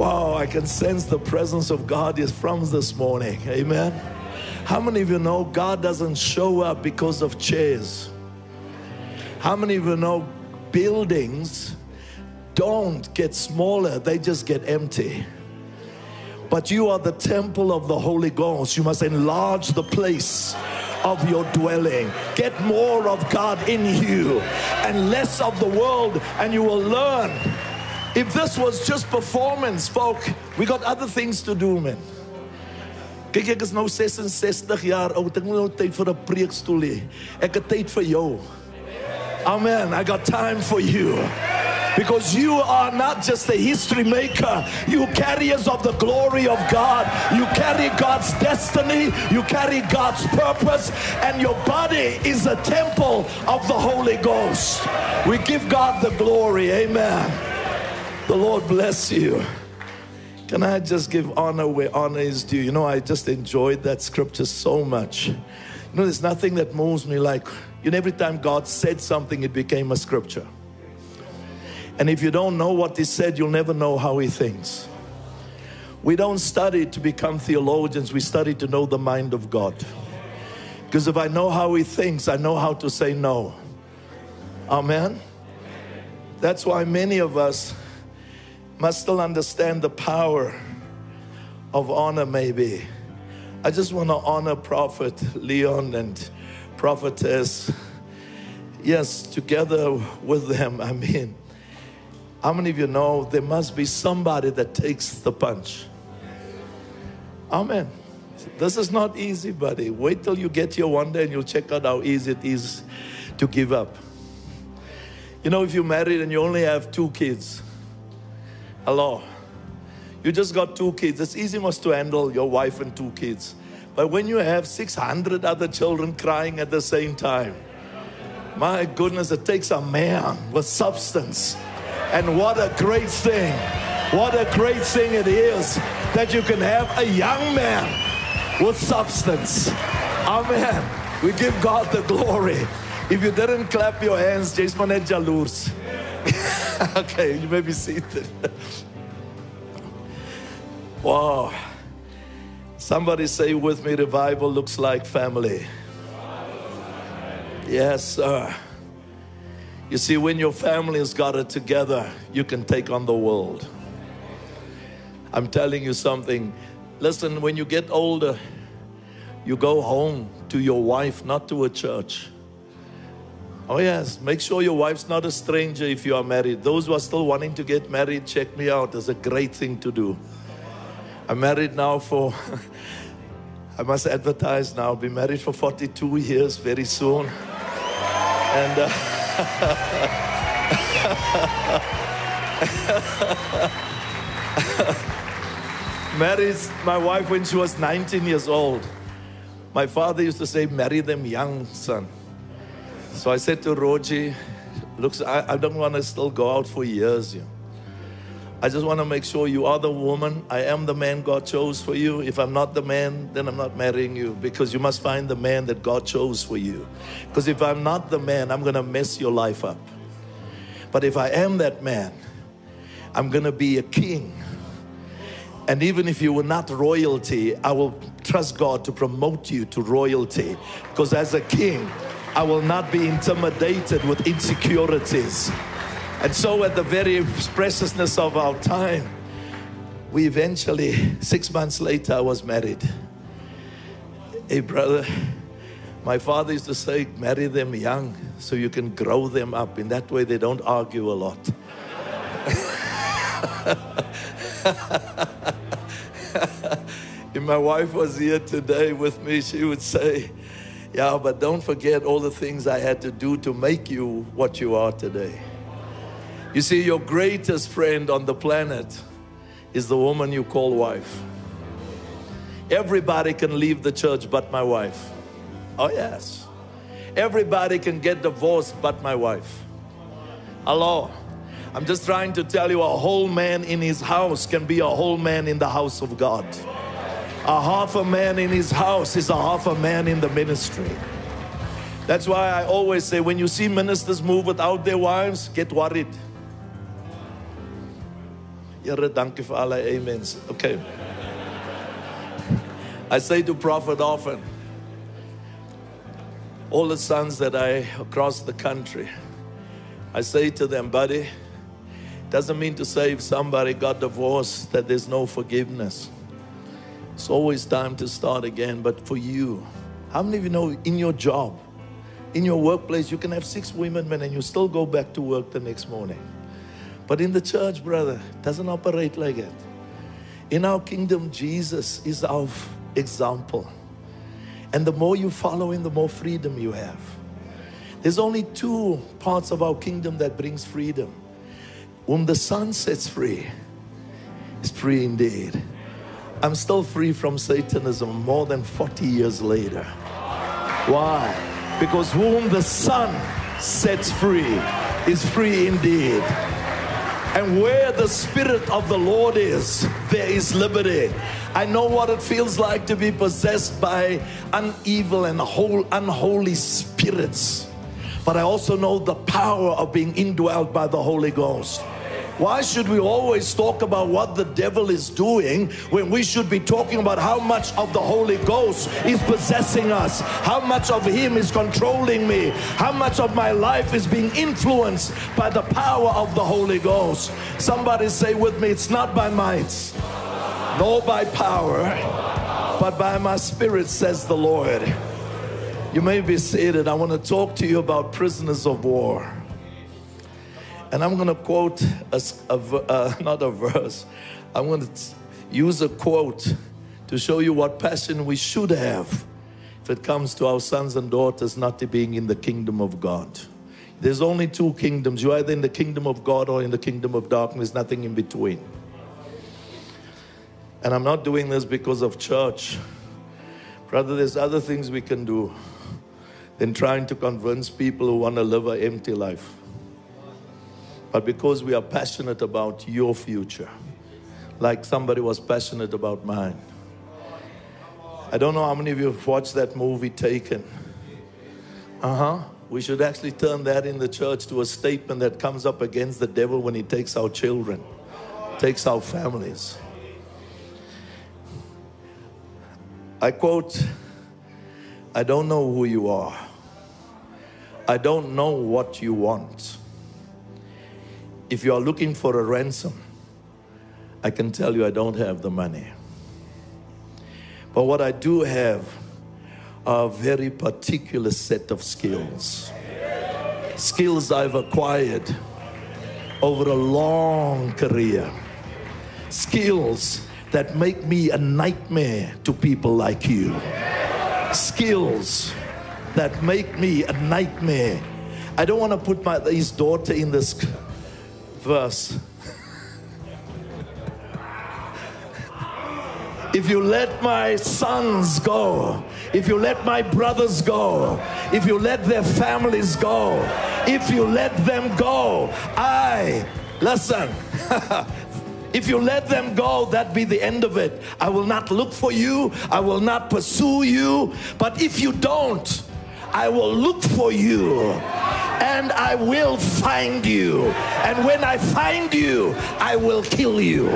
Wow, I can sense the presence of God is from this morning. Amen. How many of you know God doesn't show up because of chairs? How many of you know buildings don't get smaller, they just get empty? But you are the temple of the Holy Ghost. You must enlarge the place of your dwelling. Get more of God in you and less of the world, and you will learn. If this was just performance, folk, we got other things to do, man. Kyk, ek is nou 66 jaar oud. Ek moet nou tyd vir 'n preekstoel hê. Ek het tyd vir jou. Amen. I got time for you. Because you are not just a history maker, you carriers of the glory of God. You carry God's destiny, you carry God's purpose, and your body is a temple of the Holy Ghost. We give God the glory. Amen. The Lord bless you. Can I just give honor where honor is due? You know, I just enjoyed that scripture so much. You know, there's nothing that moves me like, you know, every time God said something, it became a scripture. And if you don't know what He said, you'll never know how He thinks. We don't study to become theologians, we study to know the mind of God. Because if I know how He thinks, I know how to say no. Amen. That's why many of us must still understand the power of honor, maybe. I just want to honor Prophet Leon and Prophetess. Yes, together with them, I mean, how many of you know there must be somebody that takes the punch? Amen. This is not easy, buddy. Wait till you get here one day and you'll check out how easy it is to give up. You know, if you're married and you only have two kids, hello, you just got two kids. It's easy much to handle your wife and two kids. But when you have 600 other children crying at the same time, my goodness, it takes a man with substance. And what a great thing. What a great thing it is that you can have a young man with substance. Amen. We give God the glory. If you didn't clap your hands, jy's maar net. okay, you may be seated. wow. Somebody say with me, revival looks like family. Yes, sir. You see, when your family has got it together, you can take on the world. I'm telling you something. Listen, when you get older, you go home to your wife, not to a church. Oh, yes. Make sure your wife's not a stranger if you are married. Those who are still wanting to get married, check me out. It's a great thing to do. I'm married now for, I must advertise now, I'll be married for 42 years very soon. And. Uh, married my wife when she was 19 years old. My father used to say, marry them young, son. So I said to Roji, looks, I, I don't want to still go out for years. You. I just want to make sure you are the woman. I am the man God chose for you. If I'm not the man, then I'm not marrying you because you must find the man that God chose for you. Because if I'm not the man, I'm going to mess your life up. But if I am that man, I'm going to be a king. And even if you were not royalty, I will trust God to promote you to royalty. Because as a king, I will not be intimidated with insecurities. And so, at the very preciousness of our time, we eventually, six months later, I was married. Hey, brother, my father used to say, marry them young so you can grow them up. In that way, they don't argue a lot. if my wife was here today with me, she would say, Yeah, but don't forget all the things I had to do to make you what you are today. You see, your greatest friend on the planet is the woman you call wife. Everybody can leave the church but my wife. Oh, yes. Everybody can get divorced but my wife. Hello. I'm just trying to tell you a whole man in his house can be a whole man in the house of God. A half a man in his house is a half a man in the ministry. That's why I always say when you see ministers move without their wives, get worried. Here, dankie vir alle amens. Okay. I say to Prophet often, all the sons that I across the country, I say to them, buddy, doesn't mean to say if somebody got divorced that there's no forgiveness. It's always time to start again. But for you, how many of you know in your job, in your workplace, you can have six women, men, and you still go back to work the next morning? But in the church, brother, doesn't operate like that. In our kingdom, Jesus is our example. And the more you follow him, the more freedom you have. There's only two parts of our kingdom that brings freedom. Whom the Son sets free is free indeed. I'm still free from Satanism more than 40 years later. Why? Because whom the Son sets free is free indeed. And where the Spirit of the Lord is, there is liberty. I know what it feels like to be possessed by unevil and whole, unholy spirits. But I also know the power of being indwelt by the Holy Ghost. Why should we always talk about what the devil is doing when we should be talking about how much of the Holy Ghost is possessing us? How much of Him is controlling me? How much of my life is being influenced by the power of the Holy Ghost? Somebody say with me, it's not by might, nor by power, but by my spirit, says the Lord. You may be seated. I want to talk to you about prisoners of war. And I'm going to quote a, a, uh, not a verse. I'm going to use a quote to show you what passion we should have if it comes to our sons and daughters not to being in the kingdom of God. There's only two kingdoms. You're either in the kingdom of God or in the kingdom of darkness, nothing in between. And I'm not doing this because of church. Brother, there's other things we can do than trying to convince people who want to live an empty life but because we are passionate about your future, like somebody was passionate about mine. I don't know how many of you have watched that movie Taken. Uh huh. We should actually turn that in the church to a statement that comes up against the devil when he takes our children, takes our families. I quote, I don't know who you are. I don't know what you want if you are looking for a ransom, I can tell you I don't have the money. But what I do have are a very particular set of skills. Skills I've acquired over a long career. Skills that make me a nightmare to people like you. Skills that make me a nightmare. I don't want to put my his daughter in this verse. if you let my sons go, if you let my brothers go, if you let their families go, if you let them go, I, listen, if you let them go, that be the end of it. I will not look for you, I will not pursue you, but if you don't, I will look for you and I will find you. And when I find you, I will kill you.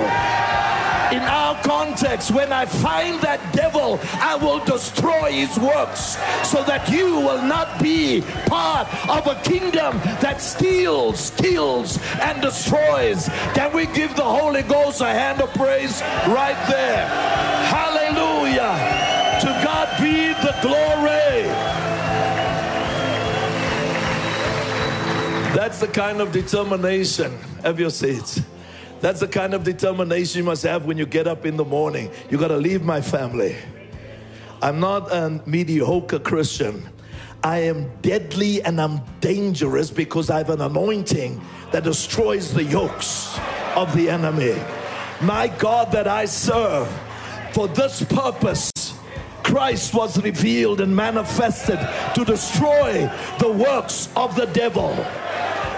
In our context, when I find that devil, I will destroy his works so that you will not be part of a kingdom that steals, kills, and destroys. Can we give the Holy Ghost a hand of praise right there? Hallelujah. To God be the glory. That's the kind of determination. Have your seats. That's the kind of determination you must have when you get up in the morning. You got to leave my family. I'm not a mediocre Christian. I am deadly and I'm dangerous because I have an anointing that destroys the yokes of the enemy. My God that I serve, for this purpose, Christ was revealed and manifested to destroy the works of the devil.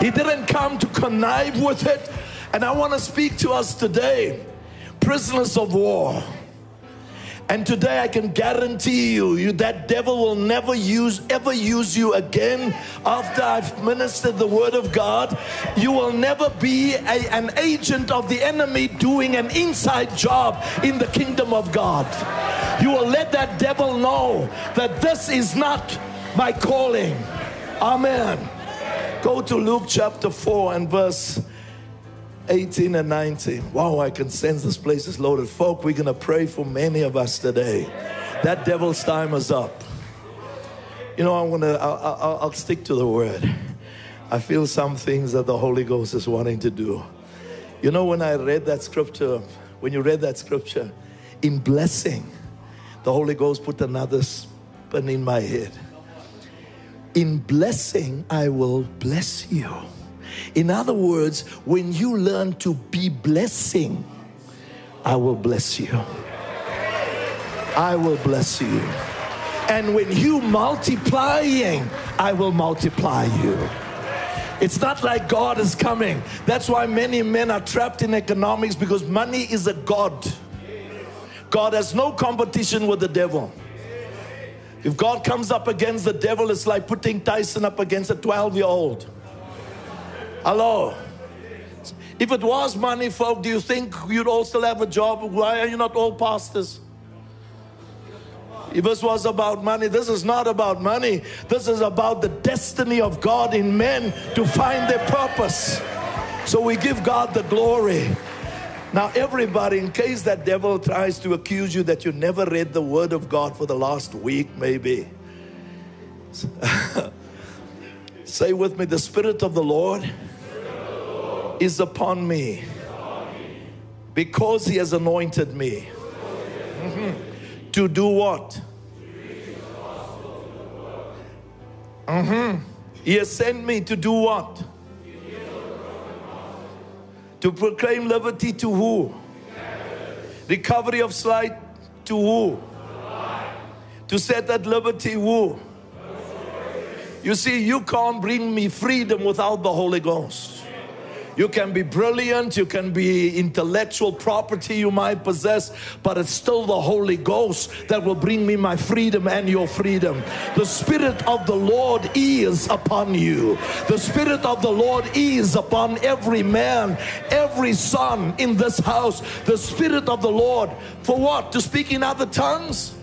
He didn't come to connive with it. And I want to speak to us today, prisoners of war. And today I can guarantee you, you that devil will never use ever use you again after I've ministered the word of God. You will never be a, an agent of the enemy doing an inside job in the kingdom of God. You will let that devil know that this is not my calling. Amen. Go to Luke chapter 4 and verse 18 and 19. Wow, I can sense this place is loaded. Folk, we're going to pray for many of us today. That devil's time is up. You know, I'm I'll, I'll, I'll stick to the word. I feel some things that the Holy Ghost is wanting to do. You know, when I read that scripture, when you read that scripture, in blessing, the Holy Ghost put another spin in my head. In blessing, I will bless you. In other words, when you learn to be blessing, I will bless you. I will bless you. And when you multiplying, I will multiply you. It's not like God is coming. That's why many men are trapped in economics because money is a God. God has no competition with the devil. If God comes up against the devil, it's like putting Tyson up against a 12 year old. Hello. If it was money, folk, do you think you'd all still have a job? Why are you not all pastors? If this was about money, this is not about money. This is about the destiny of God in men to find their purpose. So we give God the glory. Now, everybody, in case that devil tries to accuse you that you never read the Word of God for the last week, maybe. Say with me, the Spirit of the Lord is upon me because He has anointed me. Mm-hmm. To do what? Mm-hmm. He has sent me to do what? To proclaim liberty to who? Recovery of sight to who? To set at liberty who? You see, you can't bring me freedom without the Holy Ghost. You can be brilliant, you can be intellectual property you might possess, but it's still the Holy Ghost that will bring me my freedom and your freedom. The Spirit of the Lord is upon you. The Spirit of the Lord is upon every man, every son in this house. The Spirit of the Lord for what? To speak in other tongues?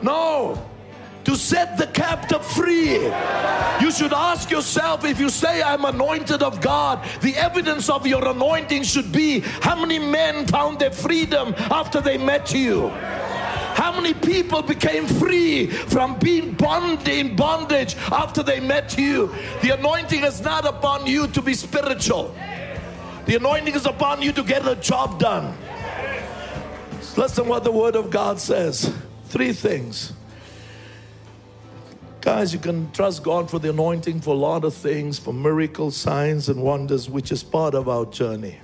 No to set the captive free. You should ask yourself if you say, I'm anointed of God, the evidence of your anointing should be how many men found their freedom after they met you? How many people became free from being bond in bondage after they met you? The anointing is not upon you to be spiritual. The anointing is upon you to get a job done. Listen what the word of God says. Three things. Guys, you can trust God for the anointing for a lot of things, for miracles, signs, and wonders, which is part of our journey.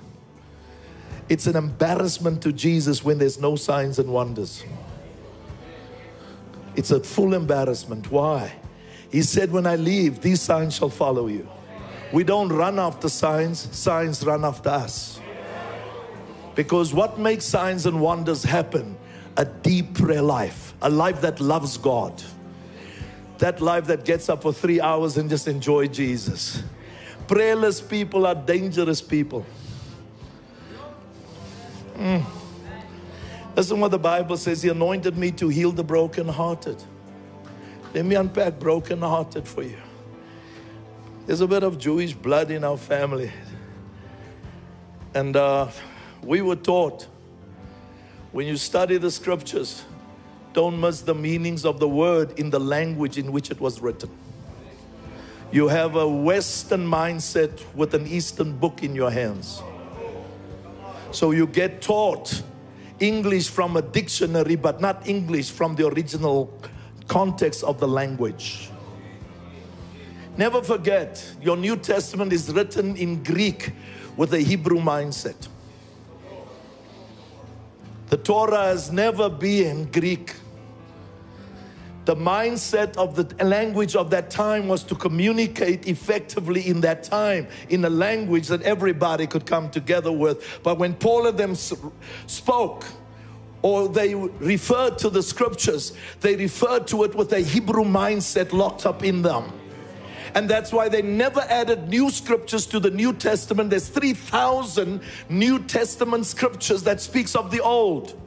It's an embarrassment to Jesus when there's no signs and wonders. It's a full embarrassment. Why? He said, When I leave, these signs shall follow you. We don't run after signs, signs run after us. Because what makes signs and wonders happen? A deep prayer life, a life that loves God that life that gets up for three hours and just enjoy Jesus. Prayerless people are dangerous people. Mm. Listen what the Bible says. He anointed me to heal the brokenhearted. Let me unpack brokenhearted for you. There's a bit of Jewish blood in our family. And uh, we were taught when you study the scriptures, don't miss the meanings of the word in the language in which it was written. You have a Western mindset with an Eastern book in your hands. So you get taught English from a dictionary, but not English from the original context of the language. Never forget, your New Testament is written in Greek with a Hebrew mindset. The Torah has never been Greek the mindset of the language of that time was to communicate effectively in that time in a language that everybody could come together with. But when Paul and them spoke, or they referred to the scriptures, they referred to it with a Hebrew mindset locked up in them. And that's why they never added new scriptures to the New Testament. There's 3,000 New Testament scriptures that speaks of the old.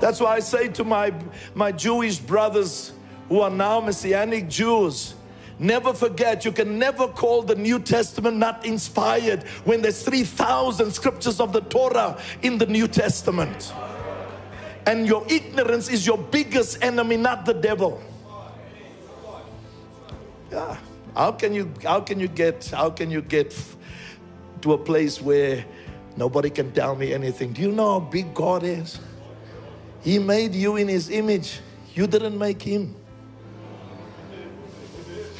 That's why I say to my, my Jewish brothers who are now Messianic Jews, Never forget, you can never call the New Testament not inspired when there's 3,000 scriptures of the Torah in the New Testament. And your ignorance is your biggest enemy, not the devil. Yeah. How can you how can you get how can you get to a place where nobody can tell me anything? Do you know how big God is? He made you in his image. You didn't make him.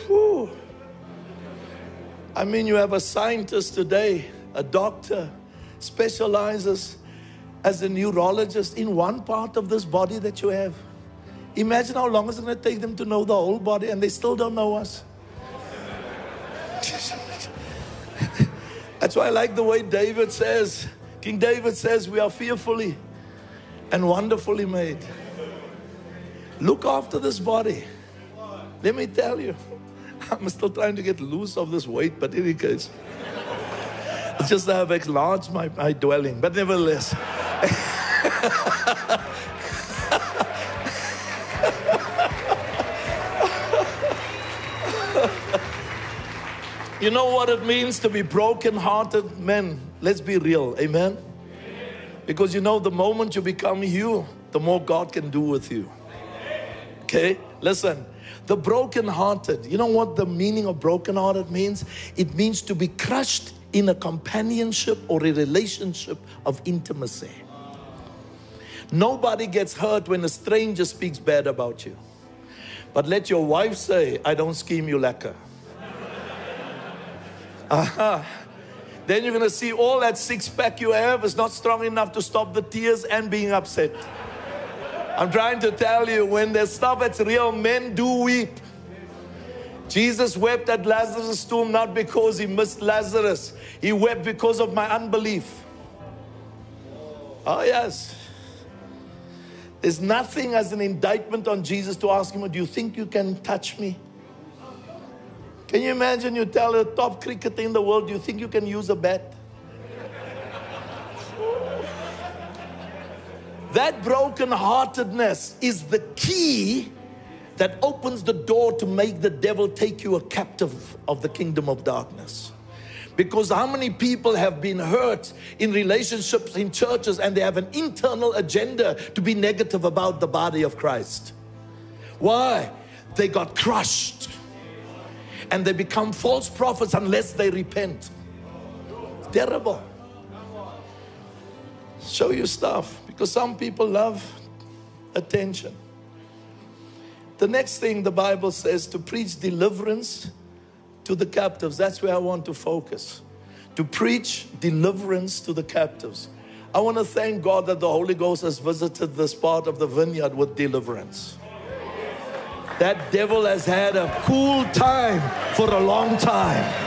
Whew. I mean, you have a scientist today, a doctor, specializes as a neurologist in one part of this body that you have. Imagine how long it's going to take them to know the whole body and they still don't know us. That's why I like the way David says, King David says, we are fearfully and wonderfully made. Look after this body. Let me tell you, I'm still trying to get loose of this weight, but in any case, it's just that I've enlarged my, my dwelling, but nevertheless. you know what it means to be broken-hearted men? Let's be real, amen? Because you know, the moment you become you, the more God can do with you. Okay, listen. The broken-hearted. You know what the meaning of broken-hearted means? It means to be crushed in a companionship or a relationship of intimacy. Nobody gets hurt when a stranger speaks bad about you. But let your wife say, I don't scheme you lekker. Aha. Then you're going to see all that six pack you have is not strong enough to stop the tears and being upset. I'm trying to tell you, when there's stuff that's real, men do weep. Jesus wept at Lazarus' tomb not because he missed Lazarus, he wept because of my unbelief. Oh, yes. There's nothing as an indictment on Jesus to ask him, Do you think you can touch me? Can you imagine you tell a top cricketer in the world, Do you think you can use a bat? that brokenheartedness is the key that opens the door to make the devil take you a captive of the kingdom of darkness. Because how many people have been hurt in relationships in churches and they have an internal agenda to be negative about the body of Christ? Why? They got crushed and they become false prophets unless they repent. It's terrible. Show you stuff because some people love attention. The next thing the Bible says to preach deliverance to the captives. That's where I want to focus. To preach deliverance to the captives. I want to thank God that the Holy Ghost has visited this part of the vineyard with deliverance. That devil has had a cool time for a long time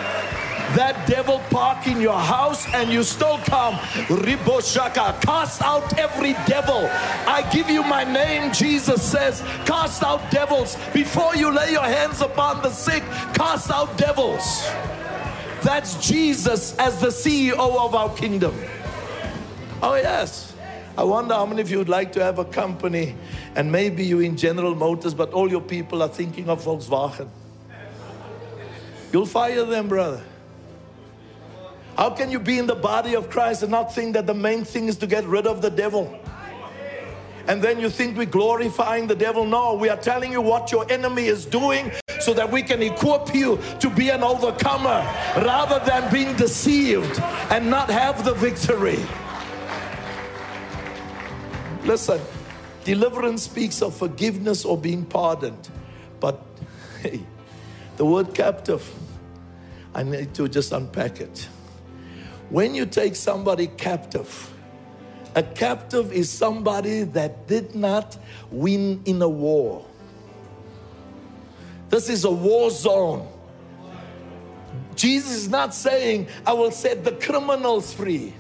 that devil park in your house and you still come. Riboshaka, cast out every devil. I give you my name, Jesus says, cast out devils. Before you lay your hands upon the sick, cast out devils. That's Jesus as the CEO of our kingdom. Oh, yes. I wonder how many of you would like to have a company and maybe you in General Motors, but all your people are thinking of Volkswagen. You'll fire them, brother. How can you be in the body of Christ and not think that the main thing is to get rid of the devil? And then you think we're glorifying the devil. No, we are telling you what your enemy is doing so that we can equip you to be an overcomer rather than being deceived and not have the victory. Listen, deliverance speaks of forgiveness or being pardoned. But hey, the word captive, I need to just unpack it. When you take somebody captive, a captive is somebody that did not win in a war. This is a war zone. Jesus is not saying, I will set the criminals free.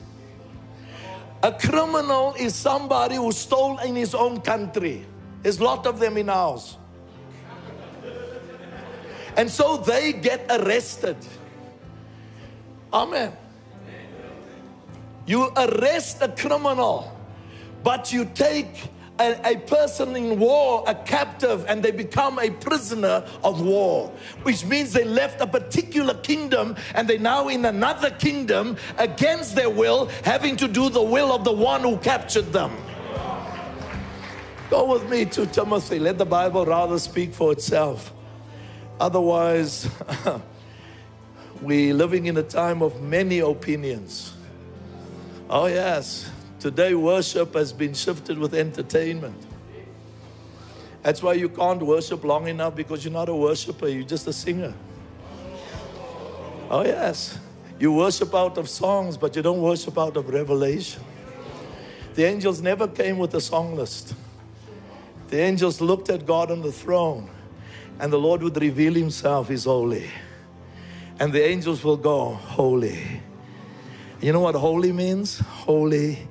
A criminal is somebody who stole in his own country. There's a lot of them in ours. And so they get arrested. Amen. You arrest a criminal, but you take a, a, person in war a captive and they become a prisoner of war, which means they left a particular kingdom and they're now in another kingdom against their will, having to do the will of the one who captured them. Go with me to Timothy. Let the Bible rather speak for itself. Otherwise, we're living in a time of many opinions. Oh, yes. Today, worship has been shifted with entertainment. That's why you can't worship long enough because you're not a worshiper, you're just a singer. Oh, yes. You worship out of songs, but you don't worship out of revelation. The angels never came with a song list. The angels looked at God on the throne, and the Lord would reveal Himself, He's holy. And the angels will go, Holy. You know what holy means? Holy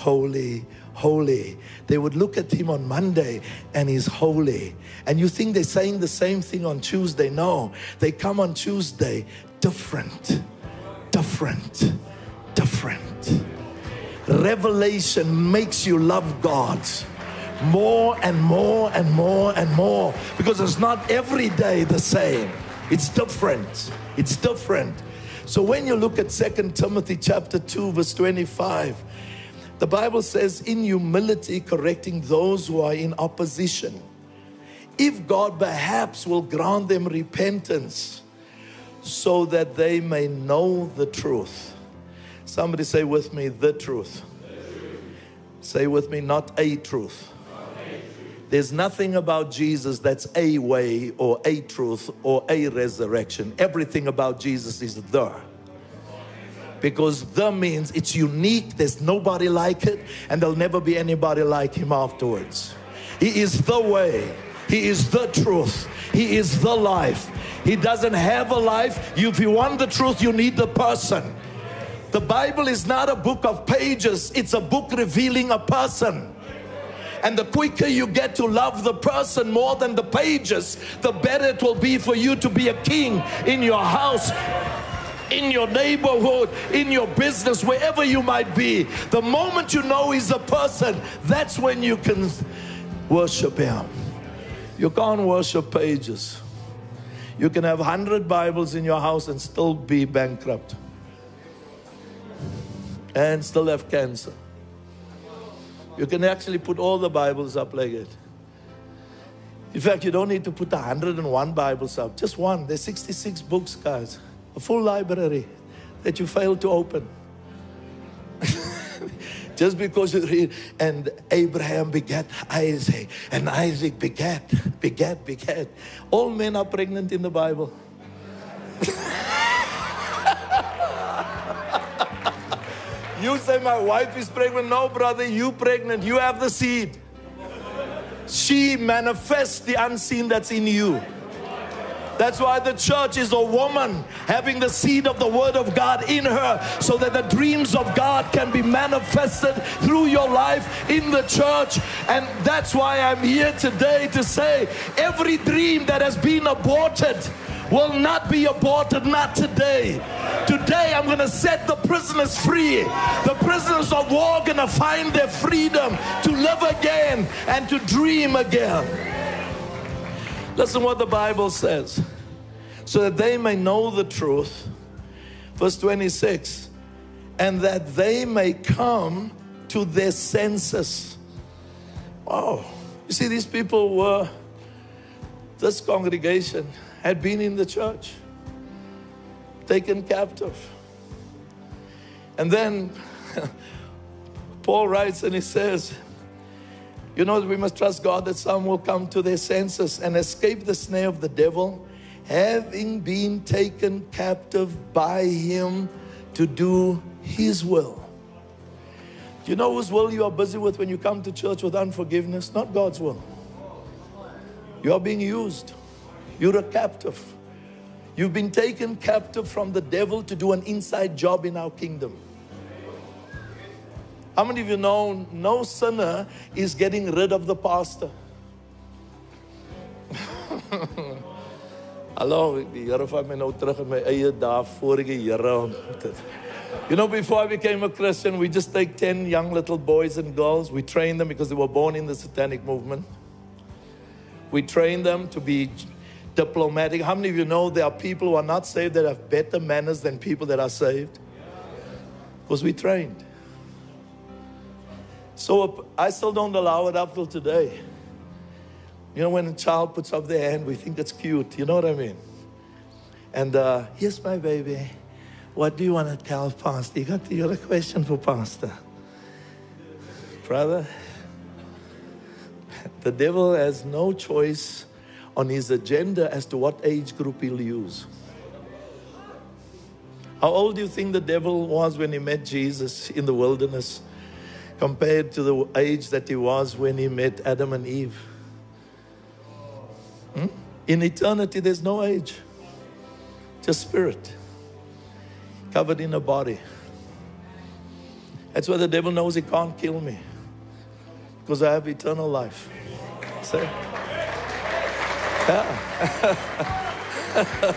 holy, holy. They would look at him on Monday and he's holy. And you think they're saying the same thing on Tuesday. No, they come on Tuesday different, different, different. Revelation makes you love God more and more and more and more because it's not every day the same. It's different. It's different. So when you look at Second Timothy chapter 2 verse 25, the Bible says, in humility, correcting those who are in opposition. If God perhaps will grant them repentance so that they may know the truth. Somebody say with me, the truth. Truth. Say with me, not a truth. There's nothing about Jesus that's a way or a truth or a resurrection. Everything about Jesus is the because the means it's unique, there's nobody like it, and there'll never be anybody like him afterwards. He is the way, he is the truth, he is the life. He doesn't have a life. If you want the truth, you need the person. The Bible is not a book of pages, it's a book revealing a person. And the quicker you get to love the person more than the pages, the better it will be for you to be a king in your house in your neighborhood, in your business, wherever you might be. The moment you know He's a person, that's when you can worship Him. You can't worship pages. You can have 100 Bibles in your house and still be bankrupt and still have cancer. You can actually put all the Bibles up like it. In fact, you don't need to put 101 Bibles up, just one. There's 66 books, guys full library that you failed to open. Just because you read, and Abraham begat Isaac, and Isaac begat, begat, begat. All men are pregnant in the Bible. you say, My wife is pregnant. No, brother, you pregnant. You have the seed. She manifests the unseen that's in you. That's why the church is a woman having the seed of the Word of God in her so that the dreams of God can be manifested through your life in the church. And that's why I'm here today to say every dream that has been aborted will not be aborted, not today. Today, I'm to set the prisoners free. The prisoners of war to find their freedom to live again and to dream again. Listen what the Bible says. So that they may know the truth. Verse 26 and that they may come to their senses. Oh, you see, these people were, this congregation had been in the church, taken captive. And then Paul writes and he says, you know, that we must trust God that some will come to their senses and escape the snare of the devil, having been taken captive by him to do his will. Do you know whose will you are busy with when you come to church with unforgiveness? Not God's will. You are being used. You're a captive. You've been taken captive from the devil to do an inside job in our kingdom. How many of you know no sinner is getting rid of the pastor? Hallo, die Here vat my nou terug in my eie dae vorige Here. You know, before I became a Christian, we just take 10 young little boys and girls. We train them because they were born in the satanic movement. We train them to be diplomatic. How many of you know there are people who are not saved that have better manners than people that are saved? Because we trained. So I still don't allow it up till today. You know, when a child puts up their hand, we think it's cute. You know what I mean? And uh, here's my baby. What do you want to tell Pastor? You got, you got a question for Pastor? Brother, the devil has no choice on his agenda as to what age group he'll use. How old do you think the devil was when he met Jesus in the wilderness compared to the age that he was when he met Adam and Eve? Hmm? In eternity, there's no age, just spirit covered in a body. That's why the devil knows he can't kill me because I have eternal life. See? Yeah.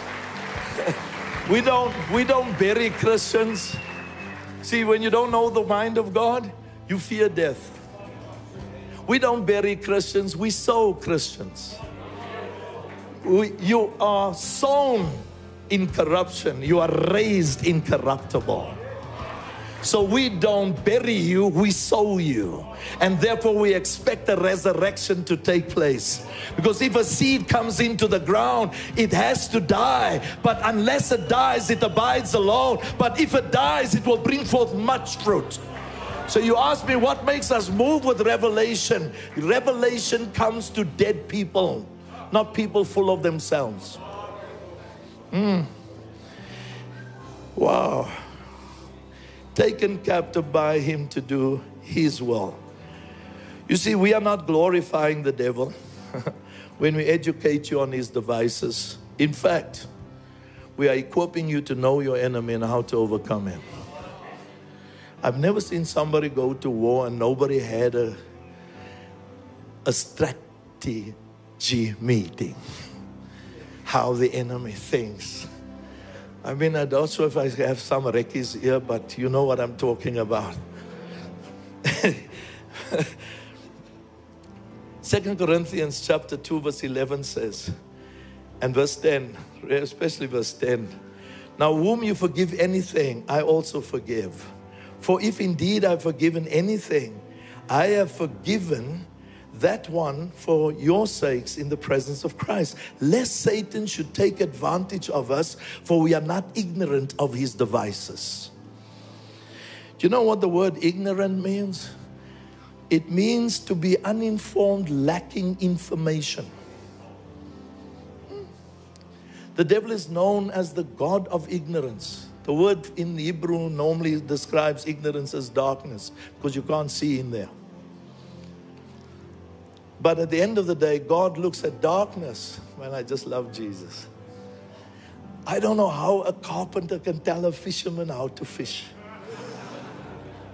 we don't we don't bury Christians. See, when you don't know the mind of God, you fear death. We don't bury Christians, we sow Christians. We, you are sown in corruption, you are raised incorruptible. So we don't bury you, we sow you. And therefore we expect a resurrection to take place. Because if a seed comes into the ground, it has to die. But unless it dies, it abides alone. But if it dies, it will bring forth much fruit. So you ask me what makes us move with revelation? Revelation comes to dead people, not people full of themselves. Mm. Wow taken captive by him to do his will. You see, we are not glorifying the devil when we educate you on his devices. In fact, we are equipping you to know your enemy and how to overcome him. I've never seen somebody go to war and nobody had a, a strategy meeting. How the enemy thinks I mean, not sure if I have some recces here, but you know what I'm talking about. Second Corinthians chapter 2, verse 11 says, and verse 10, especially verse 10. Now, whom you forgive anything, I also forgive. For if indeed I've forgiven anything, I have forgiven that one for your sakes in the presence of Christ, lest Satan should take advantage of us, for we are not ignorant of his devices. Do you know what the word ignorant means? It means to be uninformed, lacking information. The devil is known as the God of ignorance. The word in Hebrew normally describes ignorance as darkness because you can't see in there. But at the end of the day, God looks at darkness. Man, I just love Jesus. I don't know how a carpenter can tell a fisherman how to fish.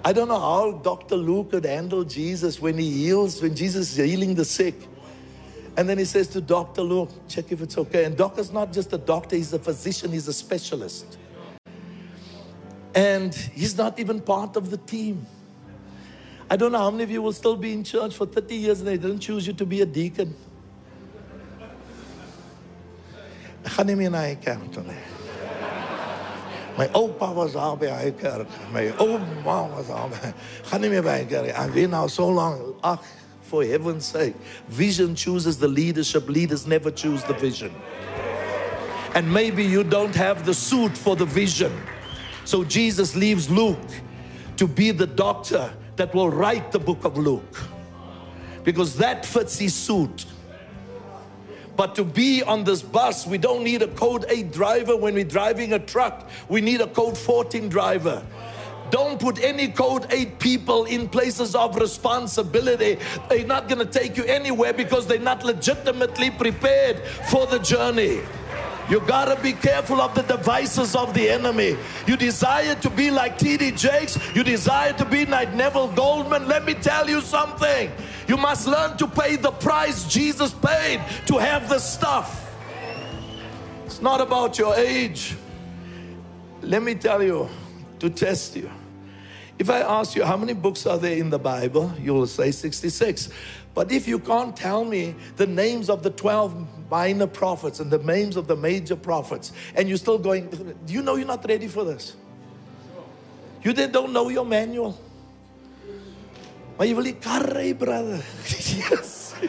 I don't know how Dr. Luke could handle Jesus when he heals, when Jesus is healing the sick. And then he says to Dr. Luke, check if it's okay. And doctor's not just a doctor, he's a physician, he's a specialist. And he's not even part of the team. I don't know how many of you will still be in church for 30 years and they didn't choose you to be a deacon. My oupa was daar by hy kerk. My ouma was daar by. Gaan nie meer by kerk. I've been now so long. For heaven's sake. Vision chooses the leadership. Leaders never choose the vision. And maybe you don't have the suit for the vision. So Jesus leaves Luke to be the doctor that will write the book of Luke because that fits his suit. But to be on this bus, we don't need a code 8 driver when we're driving a truck. We need a code 14 driver. Don't put any code 8 people in places of responsibility. They're not going to take you anywhere because they're not legitimately prepared for the journey. You gotta be careful of the devices of the enemy. You desire to be like T.D. Jakes, you desire to be like Neville Goldman. Let me tell you something. You must learn to pay the price Jesus paid to have the stuff. It's not about your age. Let me tell you to test you. If I ask you how many books are there in the Bible, you will say 66. But if you can't tell me the names of the 12 minor prophets and the names of the major prophets, and you're still going, do you know you're not ready for this? You don't know your manual. Maar jy wil die kar brother. yes.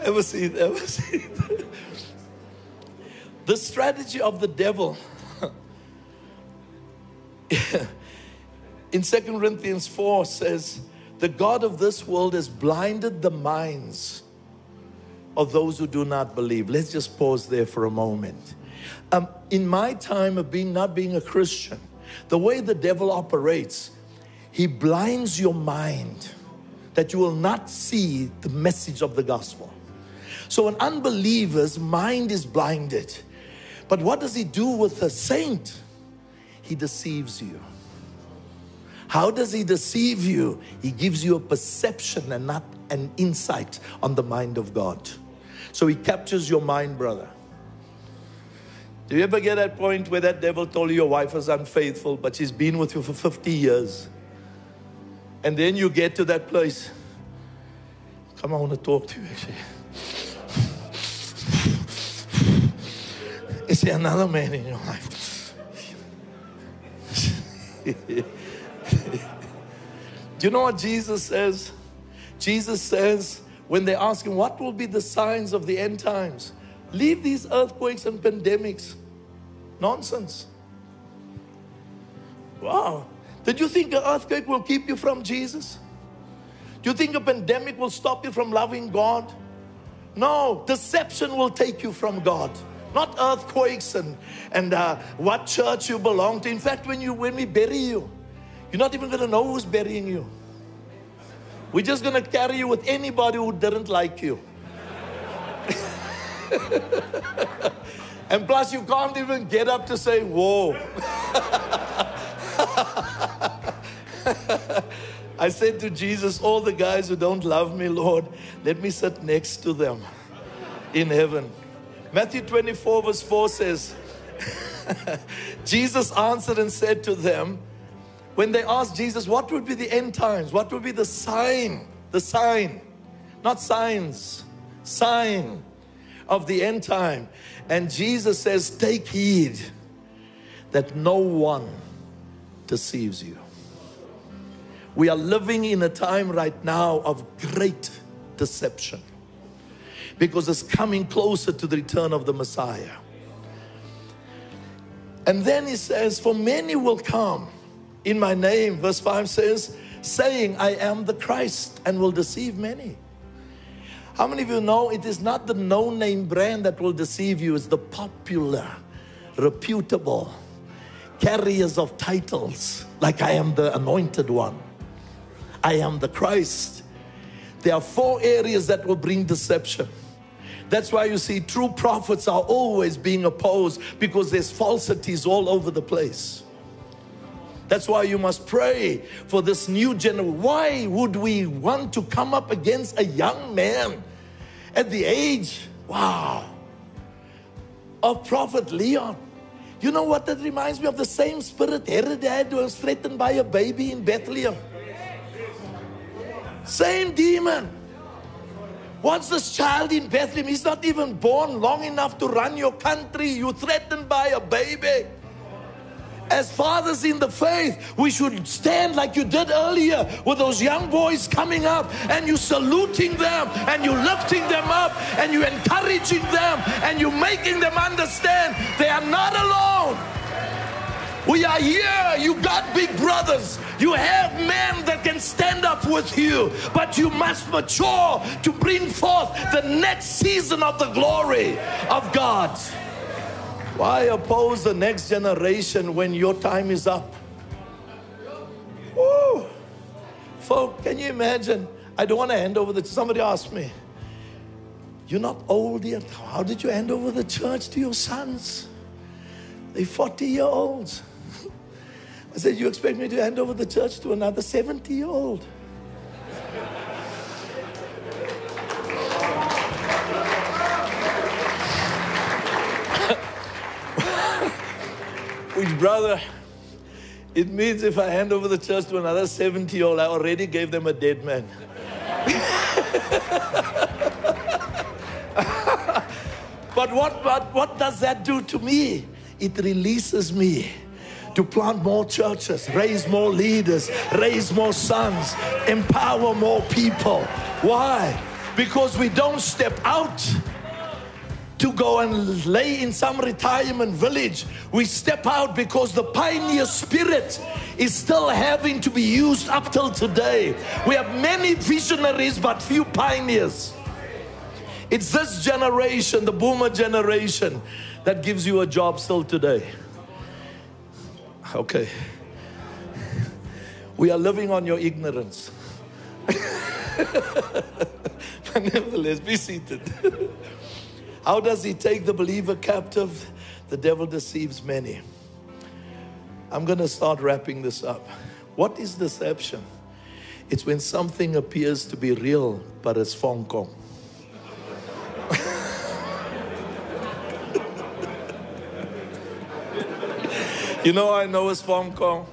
ever see it? Ever see it? the strategy of the devil in Second Corinthians 4 says, The God of this world has blinded the minds of those who do not believe. Let's just pause there for a moment. Um, in my time of being not being a Christian, the way the devil operates, he blinds your mind that you will not see the message of the gospel. So an unbeliever's mind is blinded. But what does he do with a saint? He deceives you. How does he deceive you? He gives you a perception and not an insight on the mind of God. So he captures your mind, brother. Do you ever get that point where that devil told you your wife is unfaithful, but she's been with you for 50 years? And then you get to that place. Come on, I want to talk to you actually. Is there another man in your life? Do you know what Jesus says? Jesus says, when they ask him, What will be the signs of the end times? Leave these earthquakes and pandemics. Nonsense. Wow. Did you think an earthquake will keep you from Jesus? Do you think a pandemic will stop you from loving God? No, deception will take you from God not earthquakes and, and uh, what church you belong to. In fact, when, you, when we bury you, you're not even going to know who's burying you. We're just going to carry you with anybody who didn't like you. and plus, you can't even get up to say, Whoa. I said to Jesus, All the guys who don't love me, Lord, let me sit next to them in heaven. Matthew 24, verse 4 says, Jesus answered and said to them, when they asked Jesus, what would be the end times? What would be the sign? The sign, not signs, sign of the end time. And Jesus says, Take heed that no one deceives you. We are living in a time right now of great deception because it's coming closer to the return of the Messiah. And then he says, For many will come in my name, verse 5 says, saying, I am the Christ, and will deceive many. How many of you know it is not the no name brand that will deceive you, it's the popular, reputable carriers of titles, like I am the anointed one, I am the Christ. There are four areas that will bring deception. That's why you see true prophets are always being opposed because there's falsities all over the place. That's why you must pray for this new generation. Why would we want to come up against a young man at the age, wow, of Prophet Leon? You know what that reminds me of? The same spirit Herod had was threatened by a baby in Bethlehem. Same demon. Once this child in Bethlehem is not even born long enough to run your country, you're threatened by a baby. As fathers in the faith, we should stand like you did earlier with those young boys coming up and you saluting them and you lifting them up and you encouraging them and you making them understand they are not alone. We are here. You got big brothers. You have men that can stand up with you, but you must mature to bring forth the next season of the glory of God. Why oppose the next generation when your time is up? Woo. Folk, can you imagine? I don't want to hand over the somebody asked me. You're not old yet. How did you hand over the church to your sons? They're 40 year olds. I said, You expect me to hand over the church to another 70 year old? Which, brother, it means if I hand over the church to another 70 year old, I already gave them a dead man. but what, what, what does that do to me? It releases me to plant more churches, raise more leaders, raise more sons, empower more people. Why? Because we don't step out to go and lay in some retirement village. We step out because the pioneer spirit is still having to be used up till today. We have many visionaries, but few pioneers. It's this generation, the boomer generation, that gives you a job still today. Okay. We are living on your ignorance. but nevertheless, be seated. How does he take the believer captive? The devil deceives many. I'm going to start wrapping this up. What is deception? It's when something appears to be real, but it's Fong Kong. You know, I know it's Fong Kong.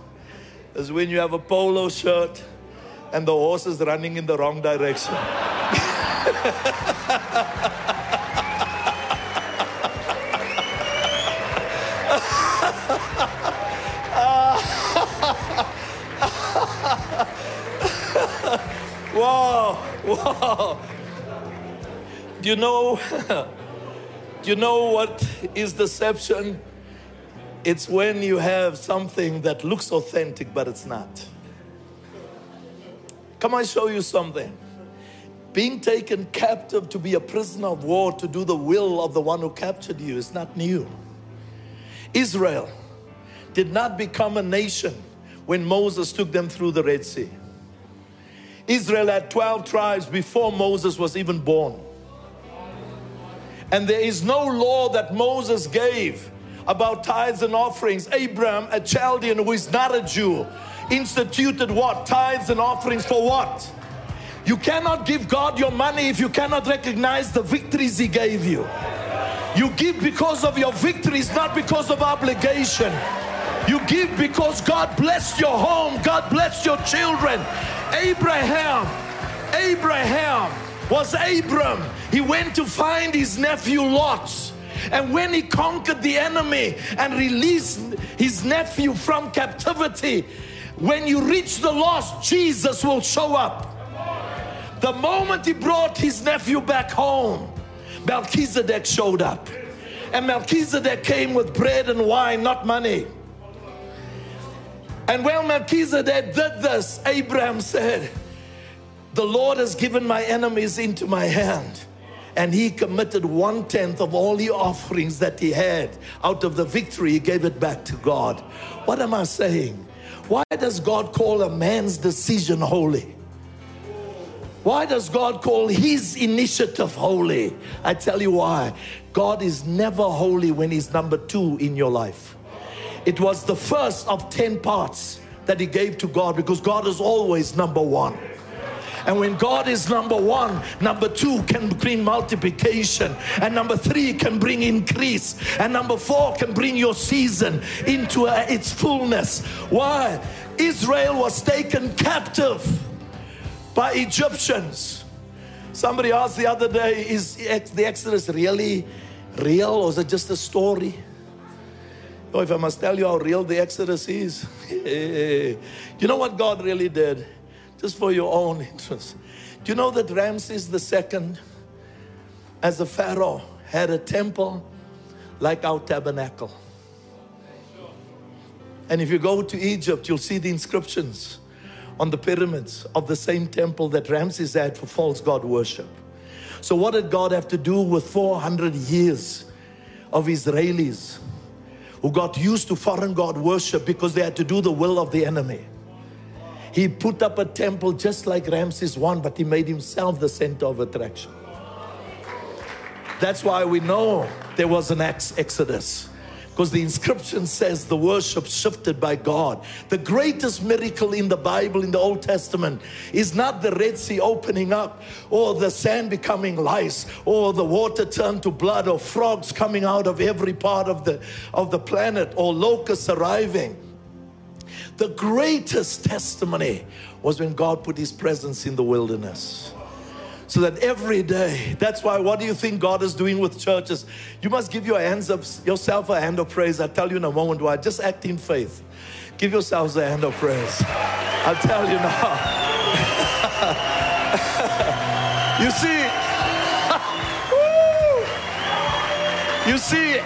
Is when you have a polo shirt and the horse is running in the wrong direction. Wow, wow. Do you know? do you know what is deception? It's when you have something that looks authentic, but it's not. Come I show you something. Being taken captive to be a prisoner of war to do the will of the one who captured you is not new. Israel did not become a nation when Moses took them through the Red Sea. Israel had 12 tribes before Moses was even born. And there is no law that Moses gave about tithes and offerings. Abraham, a Chaldean who is not a Jew, instituted what? Tithes and offerings for what? You cannot give God your money if you cannot recognize the victories He gave you. You give because of your victories, not because of obligation. You give because God blessed your home, God blessed your children. Abraham, Abraham was Abram. He went to find his nephew Lot. And when he conquered the enemy and released his nephew from captivity, when you reach the lost, Jesus will show up. The moment he brought his nephew back home, Melchizedek showed up. And Melchizedek came with bread and wine, not money. And when Melchizedek did this, Abraham said, The Lord has given my enemies into my hand. And he committed one tenth of all the offerings that he had out of the victory, he gave it back to God. What am I saying? Why does God call a man's decision holy? Why does God call his initiative holy? I tell you why. God is never holy when he's number two in your life. It was the first of 10 parts that he gave to God because God is always number one. And when God is number one, number two can bring multiplication, and number three can bring increase, and number four can bring your season into uh, its fullness. Why? Israel was taken captive by Egyptians. Somebody asked the other day, is the Exodus really real or is it just a story? Oh, if I must tell you how real the Exodus is, you know what God really did? Just for your own interest. Do you know that Ramses II, as a pharaoh, had a temple like our tabernacle? And if you go to Egypt, you'll see the inscriptions on the pyramids of the same temple that Ramses had for false god worship. So, what did God have to do with 400 years of Israelis who got used to foreign god worship because they had to do the will of the enemy. He put up a temple just like Ramses I, but he made himself the center of attraction. That's why we know there was an ex- exodus. Because the inscription says the worship shifted by God. The greatest miracle in the Bible, in the Old Testament, is not the Red Sea opening up, or the sand becoming lice, or the water turned to blood, or frogs coming out of every part of the, of the planet, or locusts arriving. The greatest testimony was when God put His presence in the wilderness. So that every day that's why what do you think god is doing with churches? You must give your hands up yourself a hand of praise. I tell you in a moment why. Just act in faith. Give yourselves a hand of praise. I'll tell you now. You see you see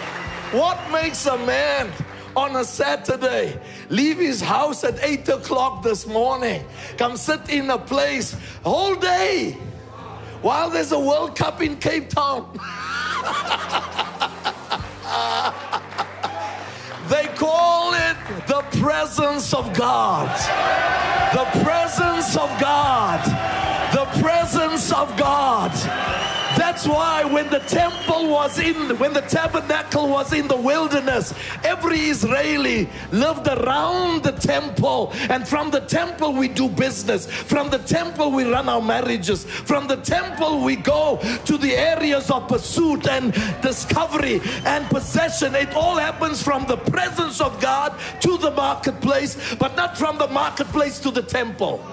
what makes a man on a Saturday, leave his house at 8 o'clock this morning, come sit in a place whole day while there's a World Cup in Cape Town. they call it the presence of God. The presence of God. The presence of God. That's why when the temple was in, when the tabernacle was in the wilderness, every Israeli lived around the temple. And from the temple we do business. From the temple we run our marriages. From the temple we go to the areas of pursuit and discovery and possession. It all happens from the presence of God to the marketplace, but not from the marketplace to the temple.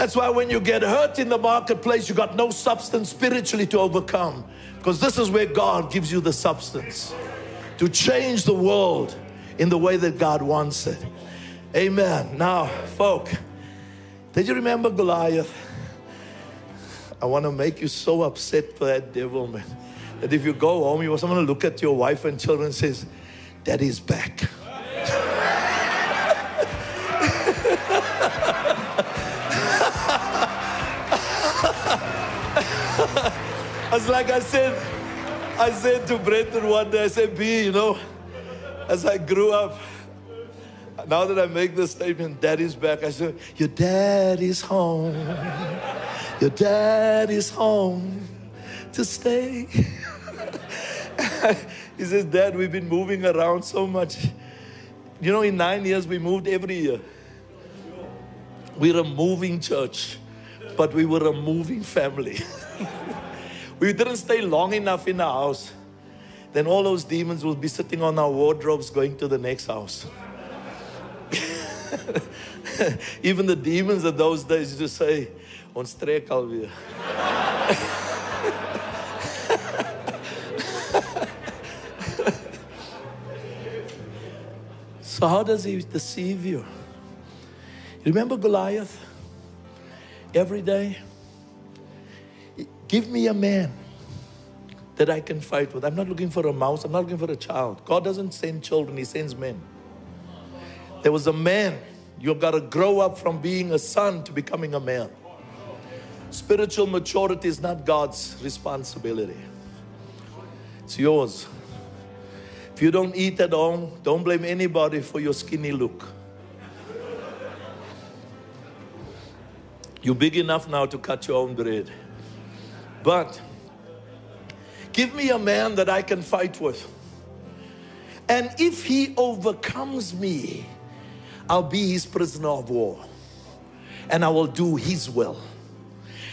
That's why when you get hurt in the marketplace, you got no substance spiritually to overcome. Because this is where God gives you the substance to change the world in the way that God wants it. Amen. Now, folk, did you remember Goliath? I want to make you so upset for that devil, man. That if you go home, you want someone to look at your wife and children and says, Daddy's back. As like I said, I said to Brenton one day, I said, B, you know, as I grew up, now that I make this statement, daddy's back, I said, Your daddy's home. Your daddy's home to stay. he says, Dad, we've been moving around so much. You know, in nine years, we moved every year. We're a moving church, but we were a moving family. we didn't stay long enough in the house, then all those demons will be sitting on our wardrobes going to the next house. Even the demons of those days to say, ons trek alweer. so how does he deceive you? Remember Goliath? Every day, Give me a man that I can fight with. I'm not looking for a mouse, I'm not looking for a child. God doesn't send children, He sends men. There was a man. You've got to grow up from being a son to becoming a man. Spiritual maturity is not God's responsibility, it's yours. If you don't eat at home, don't blame anybody for your skinny look. You're big enough now to cut your own bread. But give me a man that I can fight with. And if he overcomes me, I'll be his prisoner of war and I will do his will.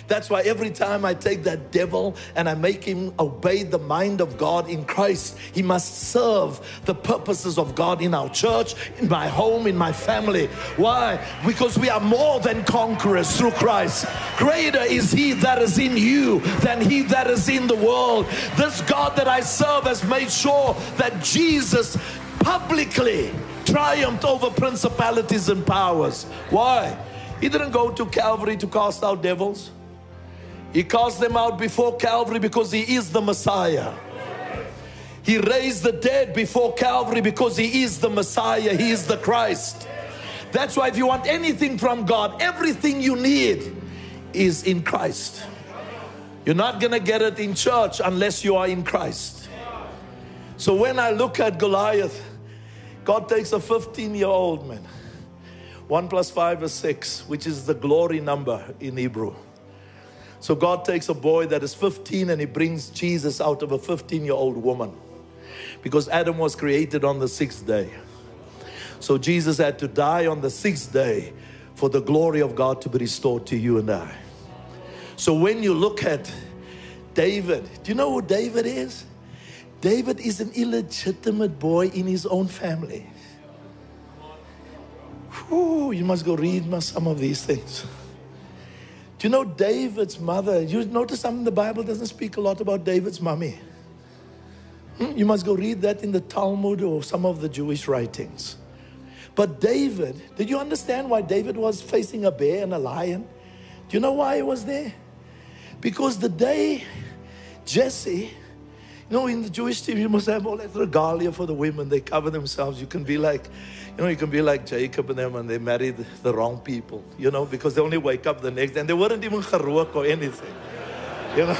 That's why every time I take that devil and I make him obey the mind of God in Christ, he must serve the purposes of God in our church, in my home, in my family. Why? Because we are more than conquerors through Christ. Greater is he that is in you than he that is in the world. This God that I serve has made sure that Jesus publicly triumphed over principalities and powers. Why? He didn't go to Calvary to cast out devils. He cast them out before Calvary because He is the Messiah. He raised the dead before Calvary because He is the Messiah. He is the Christ. That's why if you want anything from God, everything you need is in Christ. You're not going to get it in church unless you are in Christ. So when I look at Goliath, God takes a 15 year old man. 1 plus 5 is 6, which is the glory number in Hebrew. So God takes a boy that is 15 and he brings Jesus out of a 15 year old woman because Adam was created on the sixth day. So Jesus had to die on the sixth day for the glory of God to be restored to you and I. So when you look at David, do you know who David is? David is an illegitimate boy in his own family. Whew, you must go read some of these things. Do you know David's mother? You notice something the Bible doesn't speak a lot about David's mommy. Hmm? You must go read that in the Talmud or some of the Jewish writings. But David, did you understand why David was facing a bear and a lion? Do you know why he was there? Because the day Jesse, you know, in the Jewish team, you must have all that regalia for the women. They cover themselves. You can be like, you know, you can be like Jacob and them and they married the wrong people, you know, because they only wake up the next day and they weren't even gerook or anything. You know?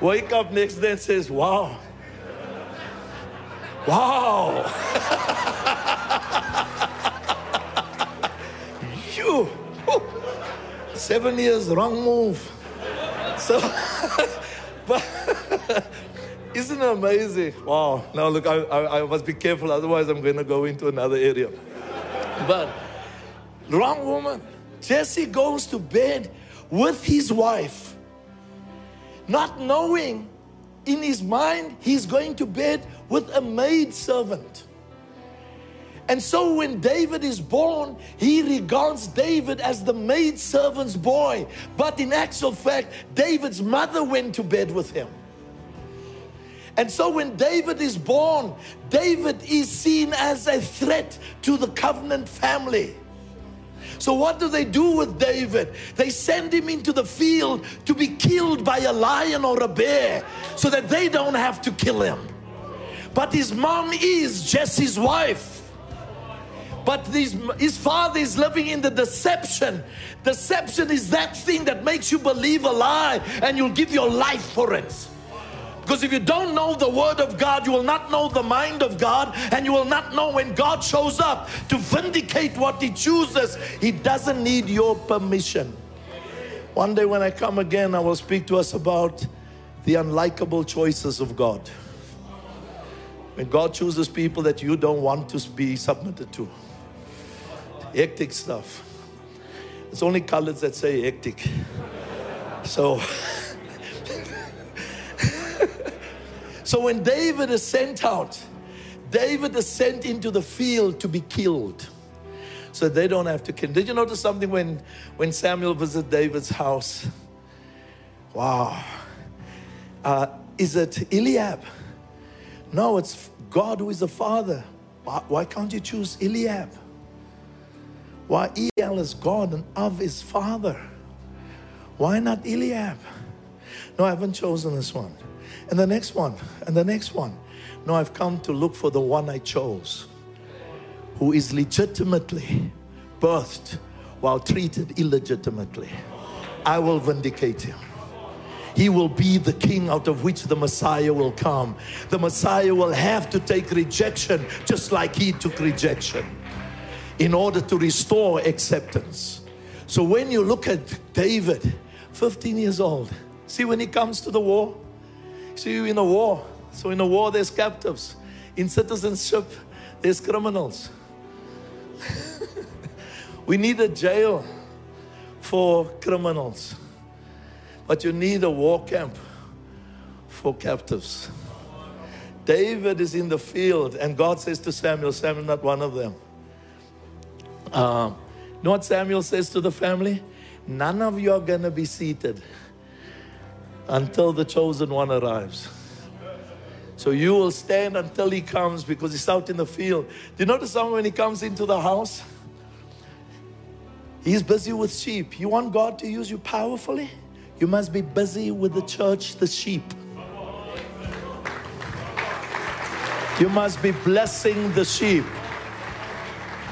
wake up next day and says, wow, Wow. you. Seven years, wrong move. So, but isn't it amazing? Wow. Now, look, I, I, I must be careful, otherwise, I'm going to go into another area. But, wrong woman. Jesse goes to bed with his wife, not knowing in his mind he's going to bed with a maid servant. And so when David is born, he regards David as the maidservant's boy. But in actual fact, David's mother went to bed with him. And so when David is born, David is seen as a threat to the covenant family. So, what do they do with David? They send him into the field to be killed by a lion or a bear so that they don't have to kill him. But his mom is Jesse's wife. But his, father is living in the deception. Deception is that thing that makes you believe a lie and you'll give your life for it. Because if you don't know the Word of God, you will not know the mind of God, and you will not know when God shows up to vindicate what He chooses. He doesn't need your permission. One day when I come again, I will speak to us about the unlikable choices of God. When God chooses people that you don't want to be submitted to. Hectic stuff. It's only colors that say hectic. So, so when David is sent out, David is sent into the field to be killed. So they don't have to kill. Did you notice something when, when Samuel visited David's house? Wow. Uh, is it Eliab? No, it's God who is the Father. Why, why can't you choose Eliab? Why El is God and Av is Father? Why not Eliab? No, I haven't chosen this one. And the next one, and the next one. No, I've come to look for the one I chose, who is legitimately birthed while treated illegitimately. I will vindicate him. He will be the king out of which the Messiah will come. The Messiah will have to take rejection just like he took rejection in order to restore acceptance. So when you look at David, 15 years old, see when he comes to the war, see you in a war. So in a war, there's captives. In citizenship, there's criminals. we need a jail for criminals. But you need a war camp for captives. David is in the field, and God says to Samuel, Samuel, not one of them. Um, you know what Samuel says to the family? None of you are going to be seated until the chosen one arrives. So you will stand until he comes because he's out in the field. Do you notice something when he comes into the house? He's busy with sheep. You want God to use you powerfully? You must be busy with the church, the sheep. You must be blessing the sheep.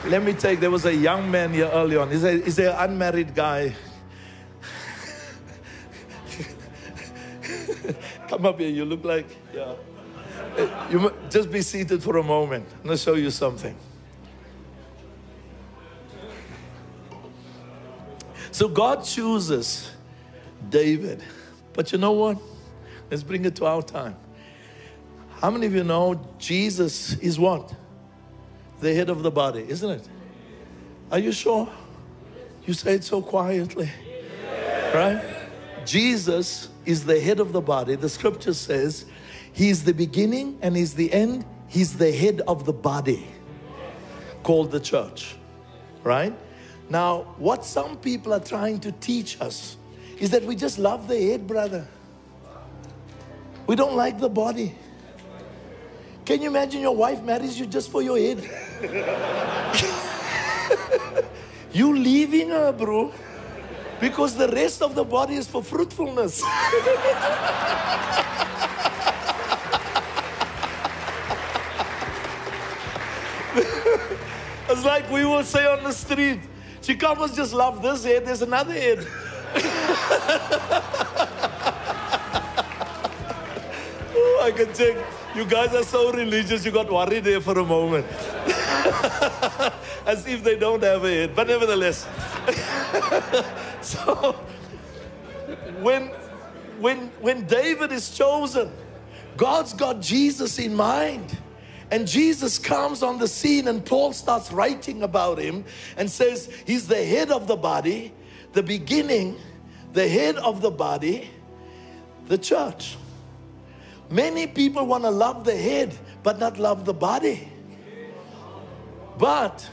Let me take, there was a young man here early on. He's, a, he's an unmarried guy. Come up here, you look like, yeah. Eh, you just be seated for a moment. I'm going to show you something. So God chooses David. But you know what? Let's bring it to our time. How many of you know Jesus is what? The head of the body, isn't it? Are you sure? You say it so quietly. Right? Jesus is the head of the body. The scripture says he's the beginning and he's the end. He's the head of the body called the church. Right? Now, what some people are trying to teach us is that we just love the head, brother. We don't like the body. Can you imagine your wife marries you just for your head? you leaving her, bro, because the rest of the body is for fruitfulness. it's like we will say on the street, she can't just love this head, there's another head. oh, I can take you guys are so religious, you got worried there for a moment. As if they don't have a head. But nevertheless. so when when when David is chosen, God's got Jesus in mind. And Jesus comes on the scene, and Paul starts writing about him and says, He's the head of the body, the beginning, the head of the body, the church. Many people want to love the head but not love the body. But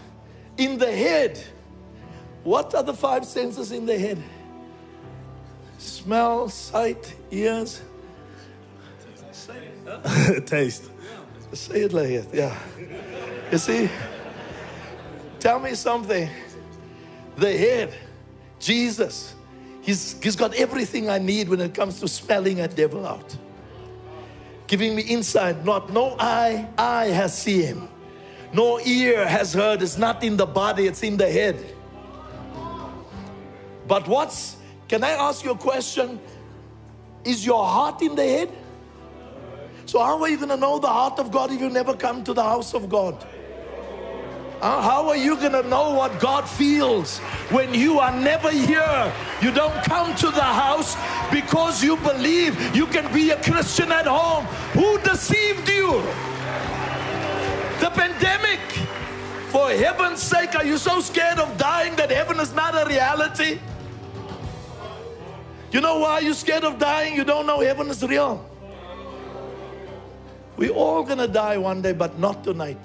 in the head, what are the five senses in the head? Smell, sight, ears, taste. Say it like it, yeah. You see? Tell me something. The head, Jesus, he's, he's got everything I need when it comes to smelling a devil out giving me insight. Not no eye, eye has seen, no ear has heard. It's not in the body, it's in the head. But what's, can I ask you a question? Is your heart in the head? So, how are you going to know the heart of God if you never come to the house of God? Uh, how are you going to know what God feels when you are never here? You don't come to the house because you believe you can be a Christian at home. Who deceived you? The pandemic. For heaven's sake, are you so scared of dying that heaven is not a reality? You know why you're scared of dying? You don't know heaven is real. We're all gonna die one day, but not tonight.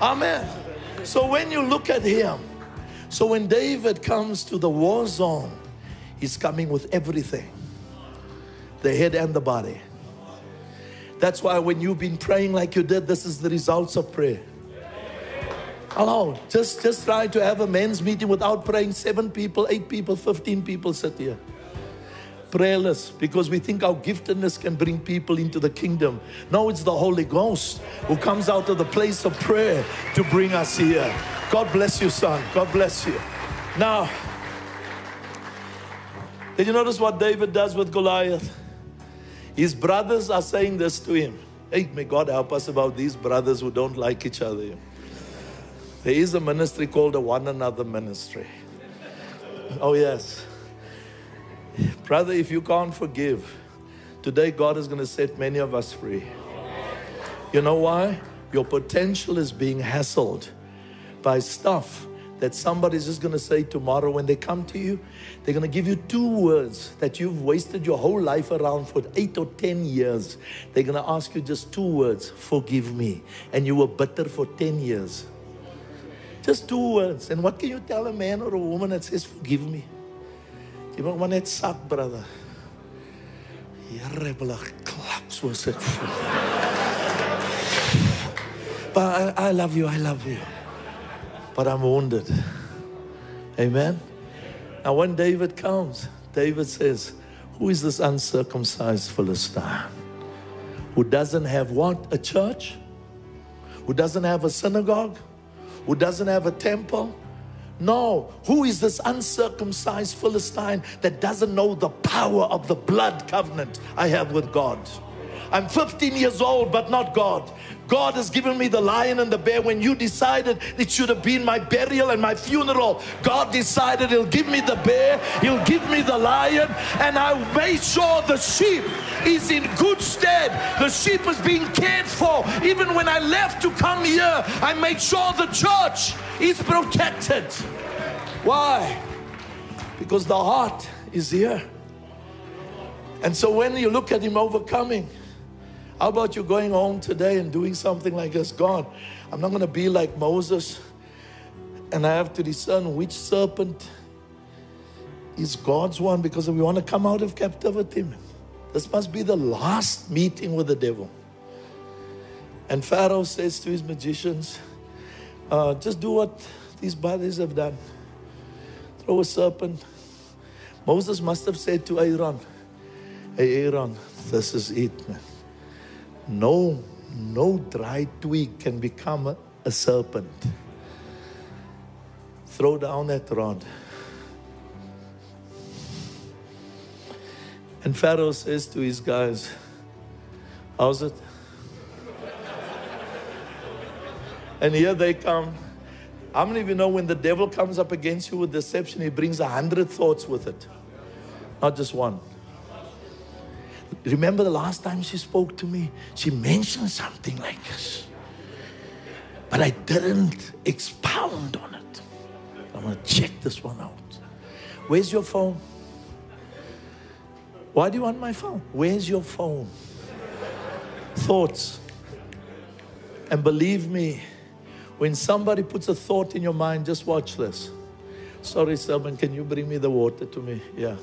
Amen. So when you look at him, so when David comes to the war zone, he's coming with everything the head and the body. That's why when you've been praying like you did, this is the results of prayer. Hello, just, just try to have a men's meeting without praying. Seven people, eight people, 15 people sit here prayerless because we think our giftedness can bring people into the kingdom. No, it's the Holy Ghost who comes out of the place of prayer to bring us here. God bless you, son. God bless you. Now, did you notice what David does with Goliath? His brothers are saying this to him. Hey, may God help us about these brothers who don't like each other. There is a ministry called a one another ministry. Oh, yes. Brother, if you can't forgive, today God is going to set many of us free. You know why? Your potential is being hassled by stuff that somebody's just going to say tomorrow when they come to you. They're going to give you two words that you've wasted your whole life around for eight or ten years. They're going to ask you just two words forgive me. And you were bitter for 10 years. Just two words. And what can you tell a man or a woman that says, forgive me? Jy moet maar net sak, brother. Here ek klap ek voel. But I, I love you, I love you. But I'm wounded. Amen. Now when David comes, David says, Who is this uncircumcised Philistine? Who doesn't have what? A church? Who doesn't have a synagogue? Who doesn't have a temple? No. Who is this uncircumcised Philistine that doesn't know the power of the blood covenant I have with God? I'm 15 years old, but not God. God has given me the lion and the bear. When you decided it should have been my burial and my funeral, God decided He'll give me the bear, He'll give me the lion, and I made sure the sheep is in good stead. The sheep is being cared for. Even when I left to come here, I made sure the church is protected. Why? Because the heart is here. And so when you look at Him overcoming, how about you going home today and doing something like this? God, I'm not going to be like Moses and I have to discern which serpent is God's one because we want to come out of captivity. This must be the last meeting with the devil. And Pharaoh says to his magicians, uh, just do what these bodies have done. Throw a serpent. Moses must have said to Aaron, Hey Aaron, this is it, man. No, no dry twig can become a, serpent. Throw down that rod. And Pharaoh says to his guys, How's it? and here they come. How many of you know when the devil comes up against you with deception, he brings a hundred thoughts with it, not just one? Remember the last time she spoke to me? She mentioned something like this. But I didn't expound on it. I'm going to check this one out. Where's your phone? Why do you want my phone? Where's your phone? Thoughts. And believe me, when somebody puts a thought in your mind, just watch this. Sorry, Selman, can you bring me the water to me? Yeah.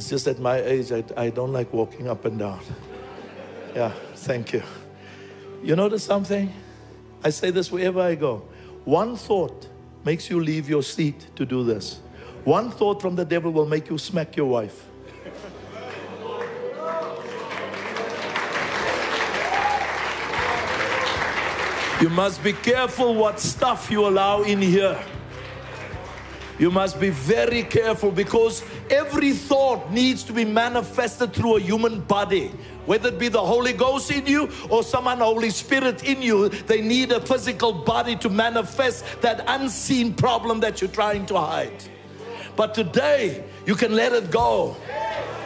It's just at my age, I, I don't like walking up and down. Yeah, thank you. You notice something? I say this wherever I go. One thought makes you leave your seat to do this. One thought from the devil will make you smack your wife. You must be careful what stuff you allow in here. You must be very careful because every thought needs to be manifested through a human body. Whether it be the Holy Ghost in you or some unholy spirit in you, they need a physical body to manifest that unseen problem that you're trying to hide. But today, you can let it go.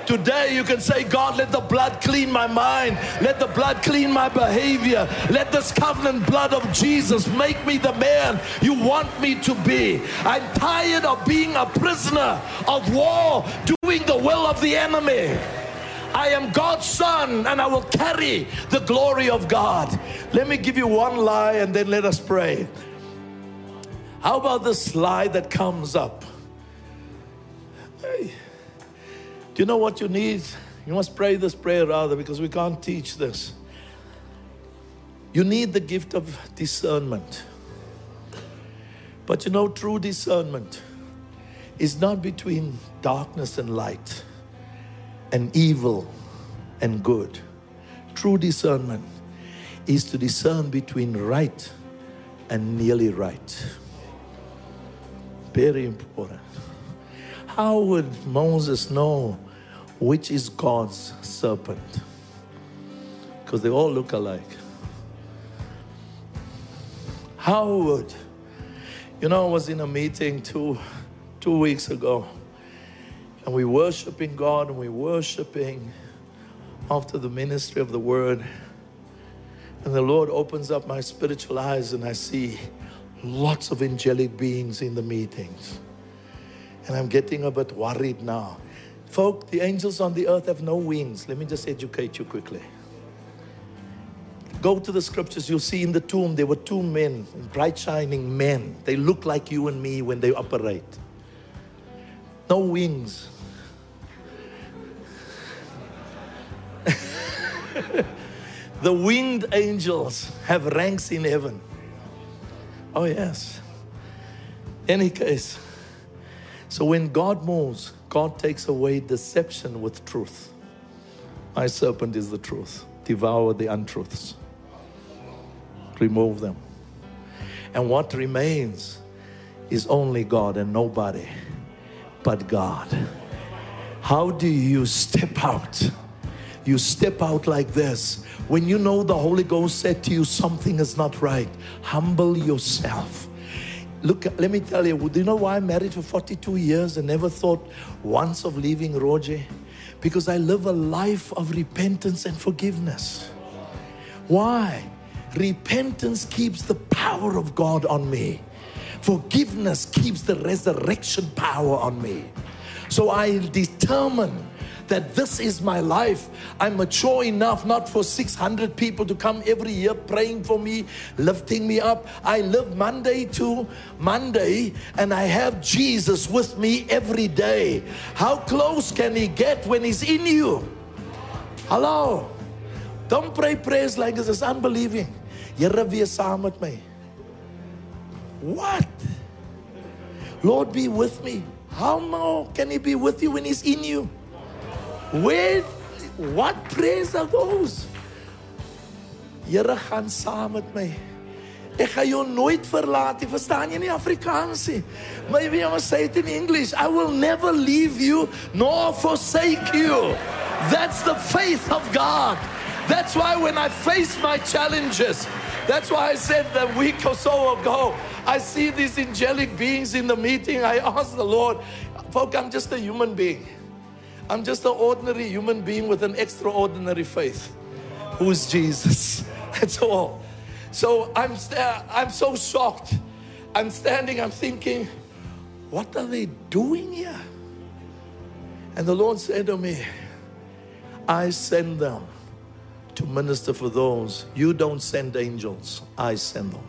Today you can say, God, let the blood clean my mind. Let the blood clean my behavior. Let this covenant blood of Jesus make me the man you want me to be. I'm tired of being a prisoner of war, doing the will of the enemy. I am God's son and I will carry the glory of God. Let me give you one lie and then let us pray. How about this lie that comes up? Hey. Do you know what you need? You must pray this prayer rather because we can't teach this. You need the gift of discernment. But you know, true discernment is not between darkness and light and evil and good. True discernment is to discern between right and nearly right. Very important. How would Moses know which is God's serpent? Because they all look alike. How would you know? I was in a meeting two two weeks ago, and we worshiping God and we worshiping after the ministry of the word. And the Lord opens up my spiritual eyes, and I see lots of angelic beings in the meetings. And I'm getting a bit worried now. Folk, the angels on the earth have no wings. Let me just educate you quickly. Go to the scriptures, you'll see in the tomb there were two men, bright shining men. They look like you and me when they operate. No wings. the winged angels have ranks in heaven. Oh, yes. Any case, so when God moves, God takes away deception with truth. My serpent is the truth. Devour the untruths. Remove them. And what remains is only God and nobody but God. How do you step out you step out like this. When you know the Holy Ghost said to you, something is not right, humble yourself. Look, let me tell you, do you know why I'm married for 42 years and never thought once of leaving Roger? Because I live a life of repentance and forgiveness. Why? Repentance keeps the power of God on me. Forgiveness keeps the resurrection power on me. So I determine that this is my life. I'm mature enough not for 600 people to come every year praying for me, lifting me up. I live Monday to Monday and I have Jesus with me every day. How close can He get when He's in you? Hello. Don't pray prayers like this. It's unbelieving. Here. What? Lord be with me. How more can He be with you when He's in you? Where, what prayers are those? Here gaan saam met my. Ek gaan jou nooit verlaat. Verstaan jy nie Afrikaans nie? I say it in English. I will never leave you nor forsake you. That's the faith of God. That's why when I face my challenges, that's why I said the week or so ago, I see these angelic beings in the meeting. I ask the Lord, folk, I'm just a human being. I'm just an ordinary human being with an extraordinary faith. Who's Jesus? That's all. So I'm, st- I'm so shocked. I'm standing, I'm thinking, what are they doing here? And the Lord said to me, I send them to minister for those. You don't send angels, I send them.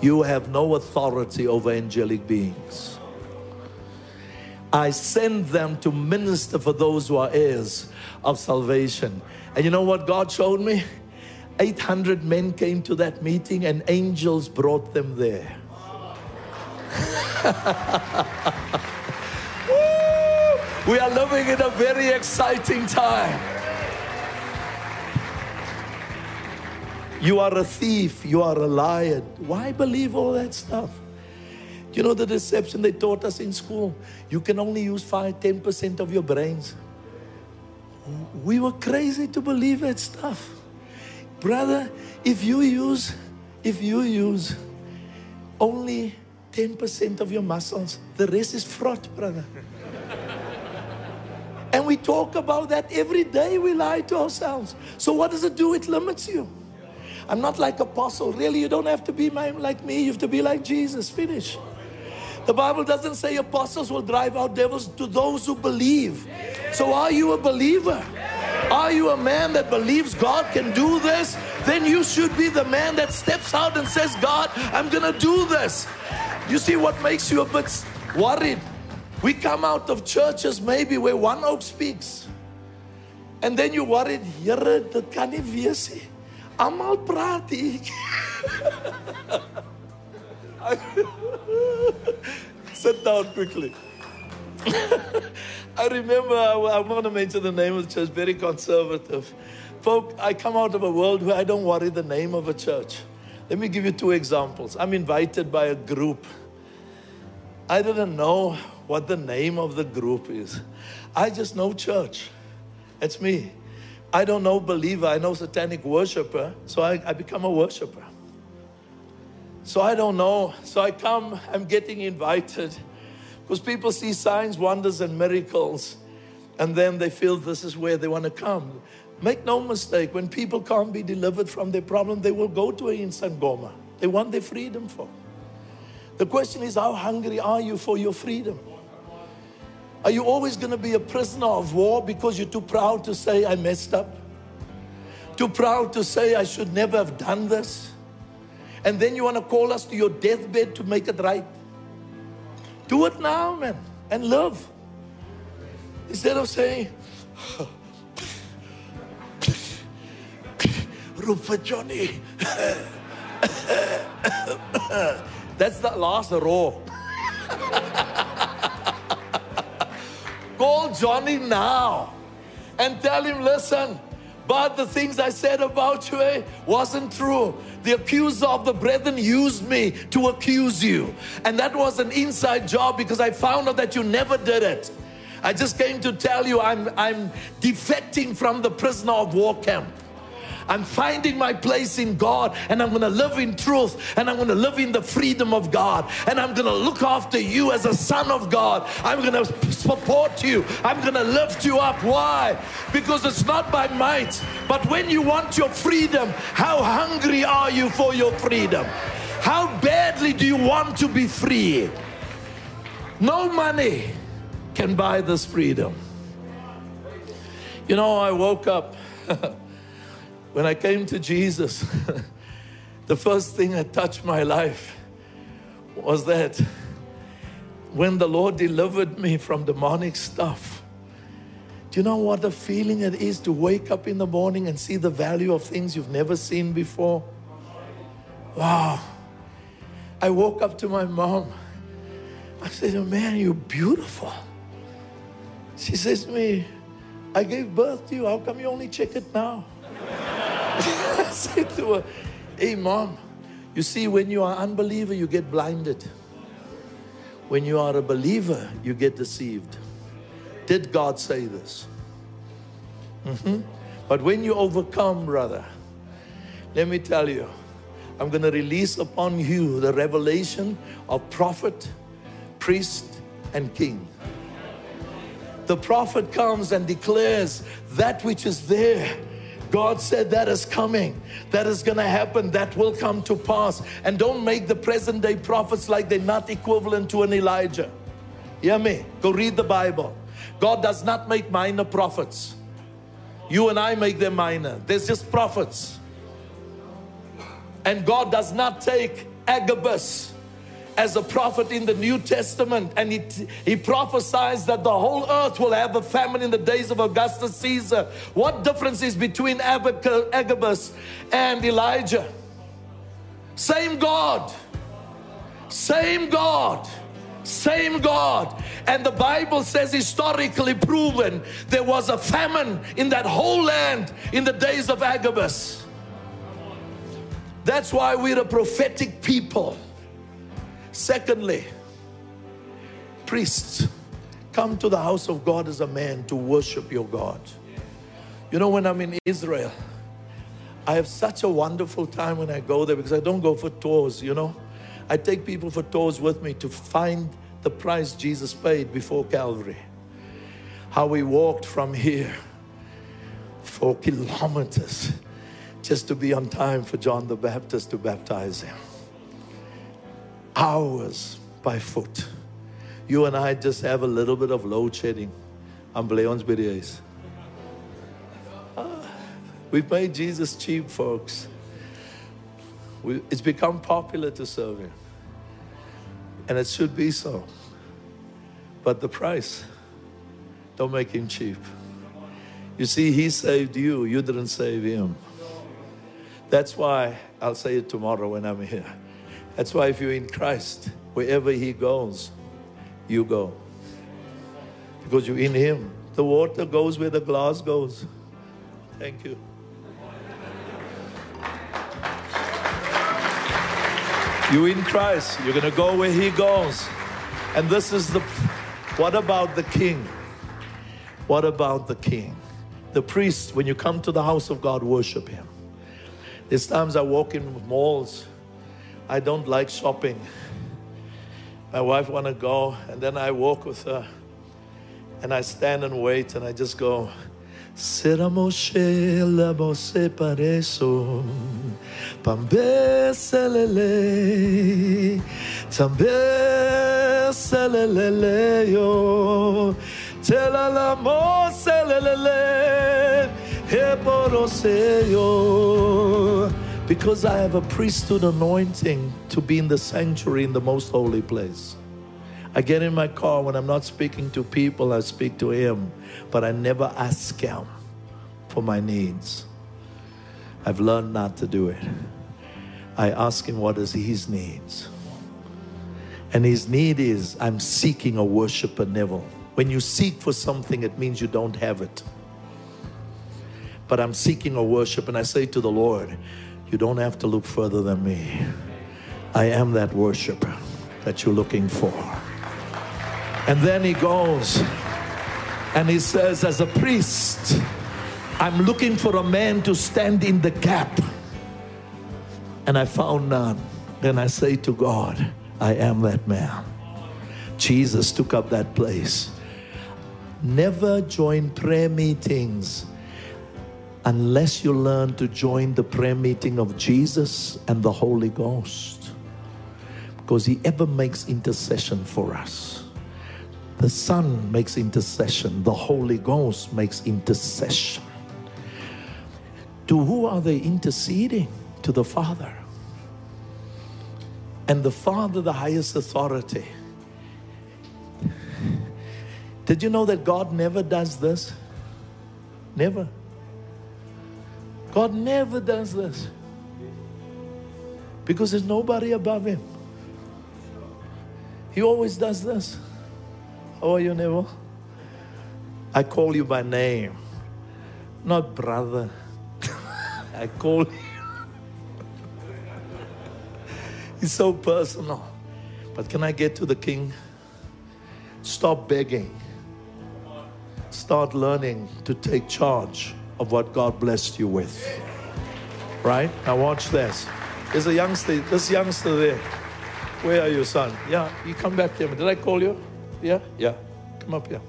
You have no authority over angelic beings. I send them to minister for those who are heirs of salvation. And you know what God showed me? 800 men came to that meeting and angels brought them there. we are living in a very exciting time. You are a thief, you are a liar. Why believe all that stuff? You know the deception they taught us in school? You can only use 5 10% of your brains. We were crazy to believe that stuff. Brother, if you use if you use only 10% of your muscles, the rest is fraud, brother. and we talk about that every day we lie to ourselves. So what does it do? It limits you. I'm not like apostle. Really, you don't have to be my, like me. You have to be like Jesus. Finish. The Bible doesn't say apostles will drive out devils to those who believe. So are you a believer? Are you a man that believes God can do this? Then you should be the man that steps out and says, God, I'm going to do this. You see what makes you a bit worried? We come out of churches maybe where one oak speaks. And then you're worried, Here, dit kan nie wees nie. Almal. Sit down quickly. I remember, I'm going to mention the name of the church, very conservative. Folk, I come out of a world where I don't worry the name of a church. Let me give you two examples. I'm invited by a group. I didn't know what the name of the group is. I just know church. It's me. I don't know believer. I know satanic worshiper. So I, I become a worshiper. So I don't know. So I come, I'm getting invited because people see signs, wonders, and miracles, and then they feel this is where they want to come. Make no mistake, when people can't be delivered from their problem, they will go to a Insangoma. They want their freedom for. The question is, how hungry are you for your freedom? Are you always going to be a prisoner of war because you're too proud to say, I messed up? Too proud to say, I should never have done this? And then you want to call us to your deathbed to make it right? Do it now, man, and live. Instead of saying, Rupert Johnny. That's the last row. Call Johnny now and tell him, listen, but the things I said about you eh, wasn't true. The accuser of the brethren used me to accuse you. And that was an inside job because I found out that you never did it. I just came to tell you I'm, I'm defecting from the prisoner of war camp. I'm finding my place in God and I'm going to live in truth and I'm going to live in the freedom of God and I'm going to look after you as a son of God. I'm going to support you. I'm going to lift you up. Why? Because it's not by might, but when you want your freedom, how hungry are you for your freedom? How badly do you want to be free? No money can buy this freedom. You know, I woke up when I came to Jesus. the first thing that touched my life was that when the Lord delivered me from demonic stuff. Do you know what the feeling it is to wake up in the morning and see the value of things you've never seen before? Wow. I woke up to my mom I said, oh, Man, you're beautiful. She says to me, I gave birth to you. How come you only check it now? I said to her, Hey, mom, you see, when you are unbeliever, you get blinded. When you are a believer, you get deceived. Did God say this? Mm-hmm. But when you overcome, brother, let me tell you, I'm going to release upon you the revelation of prophet priest, and king. The prophet comes and declares that which is there. God said that is coming, that is going to happen, that will come to pass. And don't make the present day prophets like they're not equivalent to an Elijah. Hear me? Go read the Bible. God does not make minor prophets. You and I make them minor. There's just prophets. And God does not take Agabus as a prophet in the New Testament, and he, he prophesies that the whole earth will have a famine in the days of Augustus Caesar. What difference is between Agabus and Elijah? Same God, same God. Same God. And the Bible says, historically proven, there was a famine in that whole land in the days of Agabus. That's why we're a prophetic people. Secondly, priests come to the house of God as a man to worship your God. You know, when I'm in Israel, I have such a wonderful time when I go there because I don't go for tours, you know. I take people for tours with me to find the price Jesus paid before Calvary. How we walked from here for kilometers just to be on time for John the Baptist to baptize him hours by foot. You and I just have a little bit of load shedding. I'm Leon's videos. Ah, we've made Jesus cheap, folks. We, it's become popular to serve Him. And it should be so. But the price, don't make Him cheap. You see, He saved you, you didn't save Him. That's why I'll say it tomorrow when I'm here. That's why if you're in Christ, wherever He goes, you go. Because you're in Him. The water goes where the glass goes. Thank you. You're in Christ. You're going to go where He goes. And this is the. What about the King? What about the King? The priest, when you come to the house of God, worship Him. There's times I walk in malls I don't like shopping. My wife want to go, and then I walk with her, and I stand and wait, and I just go. Será Moshe la Moshe pareso Pambe selele Tambe selele yo Tela la mo He yo because I have a priesthood anointing to be in the sanctuary in the most holy place. I get in my car when I'm not speaking to people, I speak to Him, but I never ask Him for my needs. I've learned not to do it. I ask Him what is His needs. And His need is I'm seeking a worshiper Neville. When you seek for something, it means you don't have it. But I'm seeking a worship, and I say to the Lord, you don't have to look further than me. I am that worshiper that you're looking for. And then he goes, And he says, as a priest, I'm looking for a man to stand in the gap. And I found none. Then I say to God, I am that man. Jesus took up that place. Never join prayer meetings unless you learn to join the prayer meeting of Jesus and the Holy Ghost. Because He ever makes intercession for us. The Son makes intercession, the Holy Ghost makes intercession. To who are they interceding? To the Father. And the Father, the highest authority. Did you know that God never does this? Never. God never does this. Because there's nobody above Him. He always does this. How are you, Neville? I call you by name, not brother. I call you. It's so personal. But can I get to the king? Stop begging. Start learning to take charge of what God blessed you with. Right? Now watch this. There's a youngster, this youngster there. Where are you, son? Yeah, you come back here. Did I call you? Yeah? Yeah. Come up here.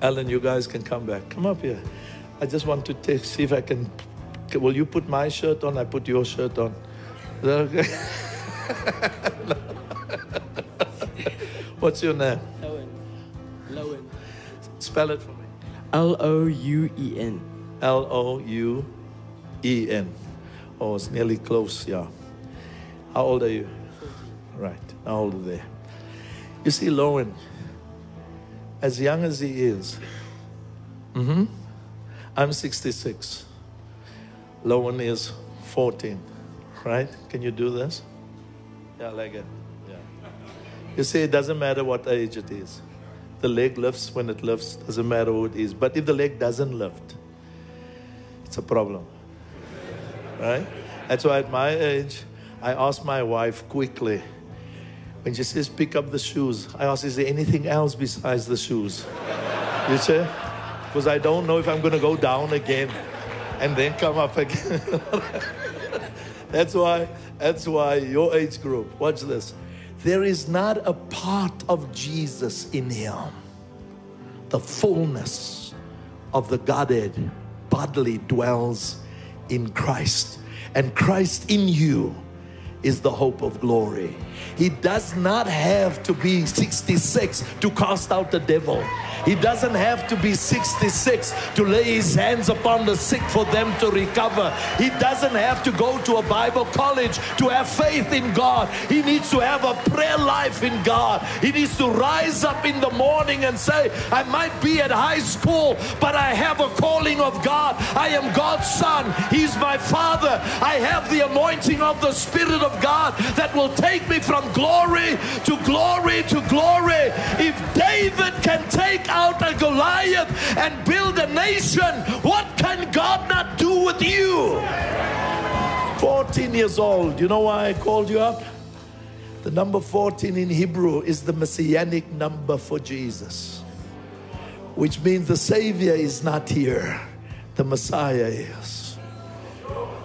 Alan, you guys can come back. Come up here. I just want to take, see if I can. Will you put my shirt on? I put your shirt on. Is that okay? What's your name? Louen. Louen. Spell it for me. L O U E N. L O U E N. Oh, it's nearly close, yeah. How old are you? Right, how old are they? You see, Louen, as young as he is, mm-hmm, I'm 66. Louen is 14, right? Can you do this? Yeah, like it. Yeah. You see, it doesn't matter what age it is. The leg lifts when it lifts, doesn't matter who it is. But if the leg doesn't lift, it's a problem. Right? That's why at my age, I ask my wife quickly, when she says pick up the shoes, I ask, is there anything else besides the shoes? You see? Because I don't know if I'm going to go down again and then come up again. that's why, that's why your age group, watch this. There is not a part of Jesus in him. The fullness of the Godhead bodily dwells in Christ. And Christ in you is the hope of glory. He does not have to be 66 to cast out the devil. He doesn't have to be 66 to lay his hands upon the sick for them to recover. He doesn't have to go to a Bible college to have faith in God. He needs to have a prayer life in God. He needs to rise up in the morning and say, I might be at high school, but I have a calling of God. I am God's son. He's my father. I have the anointing of the Spirit of God that will take me from glory to glory to glory. If David can take out a Goliath and build a nation, what can God not do with you? 14 years old. You know why I called you up? The number 14 in Hebrew is the messianic number for Jesus, which means the Savior is not here, the Messiah is.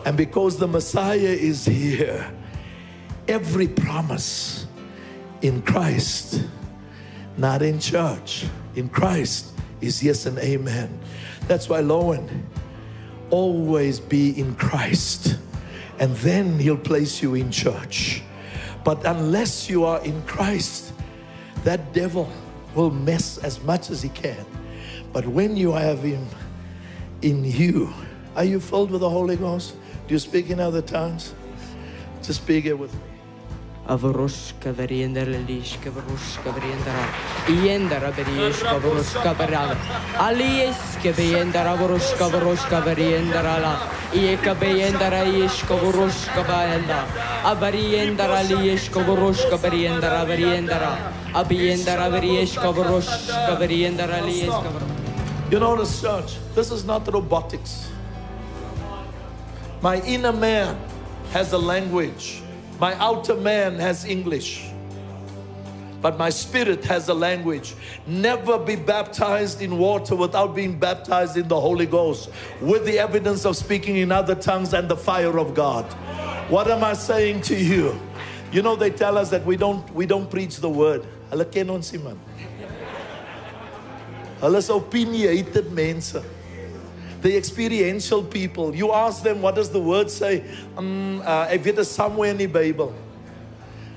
And because the Messiah is here, every promise in Christ, not in church, in Christ is yes and amen. That's why, Louen, always be in Christ, and then He'll place you in church. But unless you are in Christ, that devil will mess as much as he can. But when you have Him in you, are you filled with the Holy Ghost? Do you speak in other tongues? Just speak it with me. Avroshka veriendera lishka varushka veriendera. Iendera verieshka varushka verala. Alieska veriendera varushka varushka veriendera la. Ieka veriendera ieshka varushka vaenda. Avariendera lieshka varushka veriendera veriendera. Abiendera verieshka varushka veriendera lieska varushka. You notice, church, this is not robotics. My inner man has a language, my outer man has English. but my spirit has a language. Never be baptized in water without being baptized in the Holy Ghost with the evidence of speaking in other tongues and the fire of God. What am I saying to you? You know, they tell us that we don't, we don't preach the word. Hulle ken ons man. Hulle is opinionated mense. The experiential people. You ask them, what does the word say? Um, uh, ek weet is somewhere in die Bible.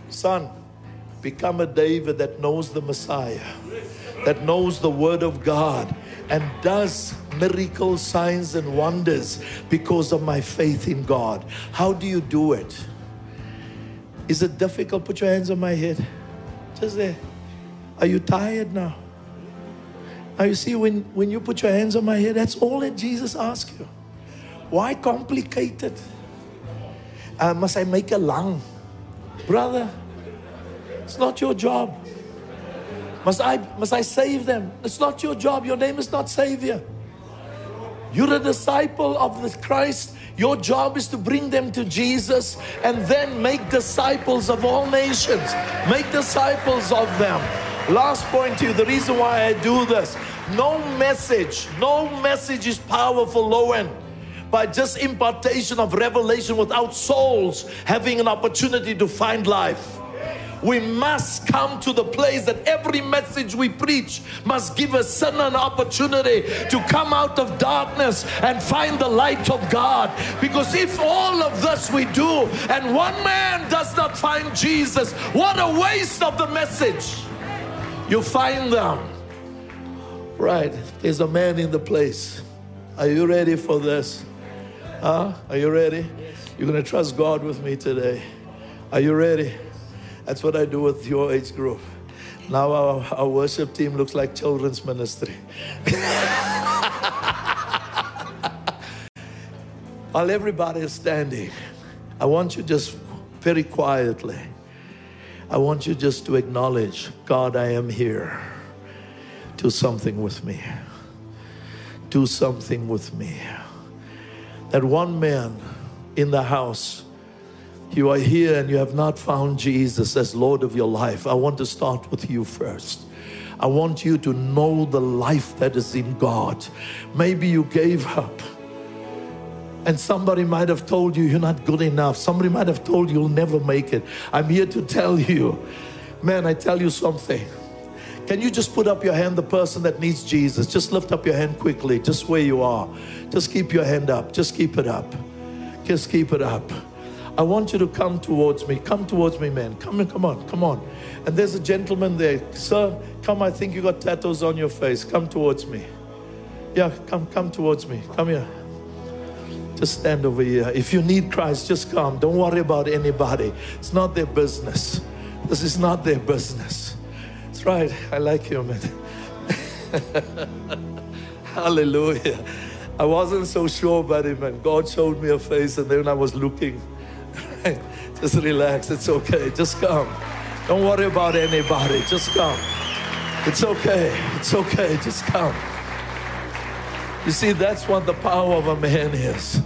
Son, become a David that knows the Messiah, that knows the word of God, and does miracle signs, and wonders because of my faith in God. How do you do it? Is it difficult? Put your hands on my head. Just there. Are you tired now? Now you see, when, when you put your hands on my head, that's all that Jesus asks you. Why complicate it? Uh, must I make a lung? Brother, it's not your job. Must I, must I save them? It's not your job. Your name is not Savior. You're a disciple of the Christ. Your job is to bring them to Jesus and then make disciples of all nations. Make disciples of them. Last point to you the reason why I do this no message, no message is powerful, low end by just impartation of revelation without souls having an opportunity to find life. We must come to the place that every message we preach must give a sinner an opportunity to come out of darkness and find the light of God. Because if all of this we do and one man does not find Jesus, what a waste of the message. You find them. Right, there's a man in the place. Are you ready for this? Huh? Are you ready? You're going to trust God with me today. Are you ready? That's what I do with your age group. Now our, our worship team looks like children's ministry. While everybody is standing, I want you just very quietly, I want you just to acknowledge God, I am here. Do something with me. Do something with me. That one man in the house you are here and you have not found Jesus as Lord of your life, I want to start with you first. I want you to know the life that is in God. Maybe you gave up. And somebody might have told you you're not good enough. Somebody might have told you you'll never make it. I'm here to tell you, man, I tell you something. Can you just put up your hand, the person that needs Jesus? Just lift up your hand quickly, just where you are. Just keep your hand up. Just keep it up. Just keep it up. I want you to come towards me. Come towards me, man. Come in, come on, come on. And there's a gentleman there. Sir, come. I think you got tattoos on your face. Come towards me. Yeah, come, come towards me. Come here. Just stand over here. If you need Christ, just come. Don't worry about anybody. It's not their business. This is not their business. That's right. I like you, man. Hallelujah. I wasn't so sure about it, man. God showed me a face, and then I was looking. Just relax. It's okay. Just come. Don't worry about anybody. Just come. It's okay. It's okay. Just come. You see, that's what the power of a man is.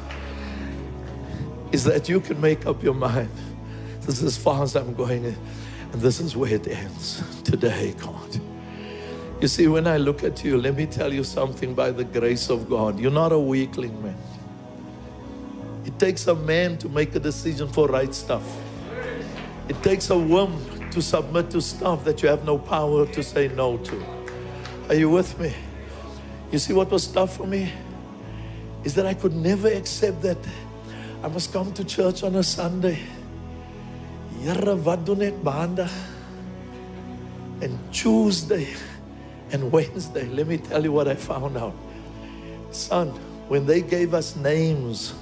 Is that you can make up your mind. This is as far as I'm going, and this is where it ends today, God. You see, when I look at you, let me tell you something by the grace of God. You're not a weakling, man. It takes a man to make a decision for right stuff. It takes a woman to submit to stuff that you have no power to say no to. Are you with me? You see what was tough for me? Is that I could never accept that I must come to church on a Sunday. Ek maandag? And Tuesday and Wednesday. Let me tell you what I found out. Son, when they gave us names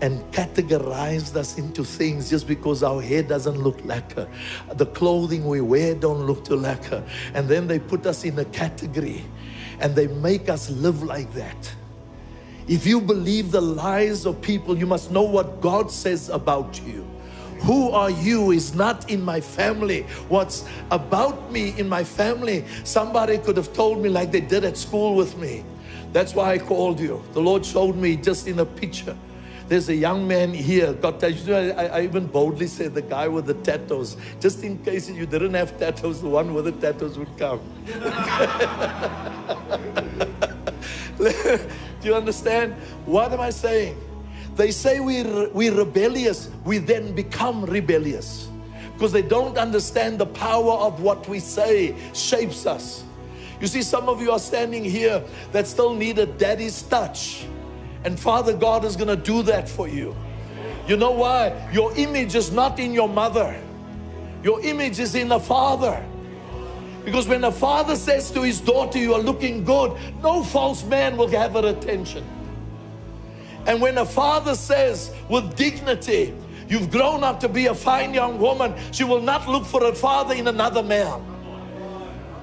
and categorized us into things just because our hair doesn't look like lacquer. The clothing we wear don't look too lacquer. And then they put us in a category and they make us live like that. If you believe the lies of people, you must know what God says about you. Who are you is not in my family. What's about me in my family, somebody could have told me like they did at school with me. That's why I called you. The Lord showed me just in a picture There's a young man here, tattoos. I, I even boldly said the guy with the tattoos, just in case you didn't have tattoos, the one with the tattoos would come. Do you understand? What am I saying? They say we're, we're rebellious, we then become rebellious because they don't understand the power of what we say shapes us. You see, some of you are standing here that still need a daddy's touch. And Father God is going to do that for you. You know why? Your image is not in your mother, your image is in the Father. Because when a father says to his daughter, You are looking good, no false man will have her attention. And when a father says with dignity, You've grown up to be a fine young woman, she will not look for a father in another man.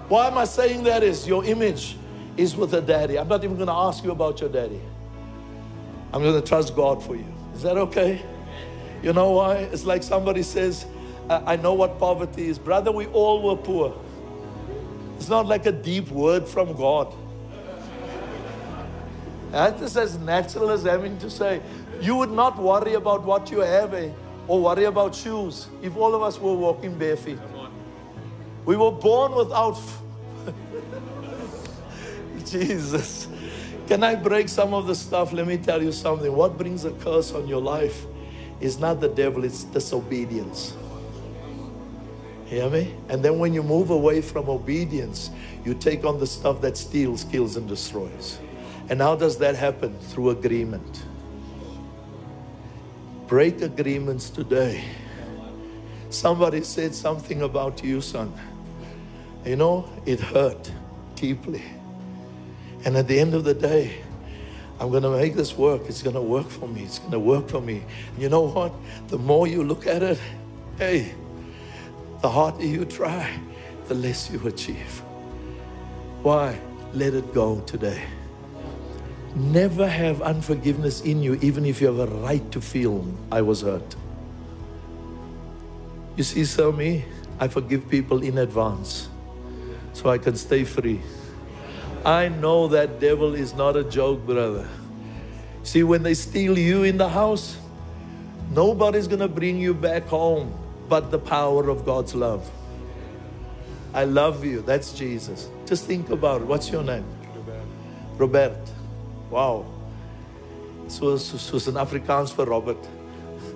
Why am I saying that? Is your image is with a daddy. I'm not even going to ask you about your daddy. I'm going to trust God for you. Is that okay? You know why? It's like somebody says, I know what poverty is. Brother, we all were poor. It's not like a deep word from God. That's as natural as having to say, you would not worry about what you have eh, or worry about shoes if all of us were walking bare feet. We were born without. Jesus. Can I break some of the stuff? Let me tell you something. What brings a curse on your life is not the devil, it's disobedience. Hear me? And then when you move away from obedience, you take on the stuff that steals, kills, and destroys. And how does that happen? Through agreement. Break agreements today. Somebody said something about you, son. You know, it hurt deeply. And at the end of the day, I'm going to make this work. It's going to work for me. It's going to work for me. And you know what? The more you look at it, hey, the harder you try, the less you achieve. Why? Let it go today. Never have unforgiveness in you, even if you have a right to feel I was hurt. You see, so me, I forgive people in advance so I can stay free. I know that devil is not a joke, brother. See, when they steal you in the house, nobody's going to bring you back home but the power of God's love. I love you. That's Jesus. Just think about it. What's your name? Robert. Robert. Wow. So, so, soos in Afrikaans for Robert.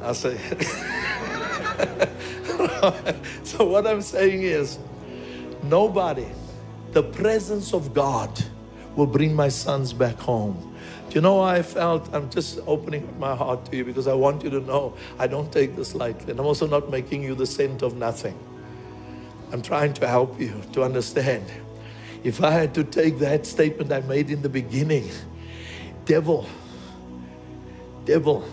So what I'm saying is, Nobody. The presence of God will bring my sons back home. Do you know why I felt? I'm just opening my heart to you because I want you to know I don't take this lightly. And I'm also not making you the saint of nothing. I'm trying to help you to understand. If I had to take that statement I made in the beginning, devil, devil,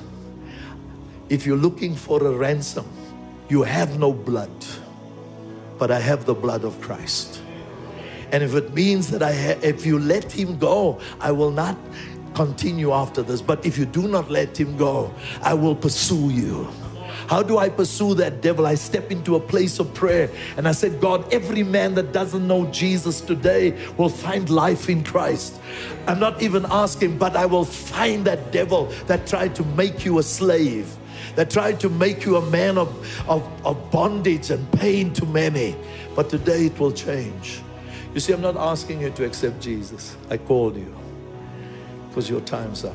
if you're looking for a ransom, you have no blood but I have the blood of Christ. And if it means that I, if you let him go, I will not continue after this. But if you do not let him go, I will pursue you. How do I pursue that devil? I step into a place of prayer and I said, God, every man that doesn't know Jesus today will find life in Christ. I'm not even asking, but I will find that devil that tried to make you a slave that tried to make you a man of, of, of bondage and pain to many. But today it will change. You see, I'm not asking you to accept Jesus. I called you because your time's up.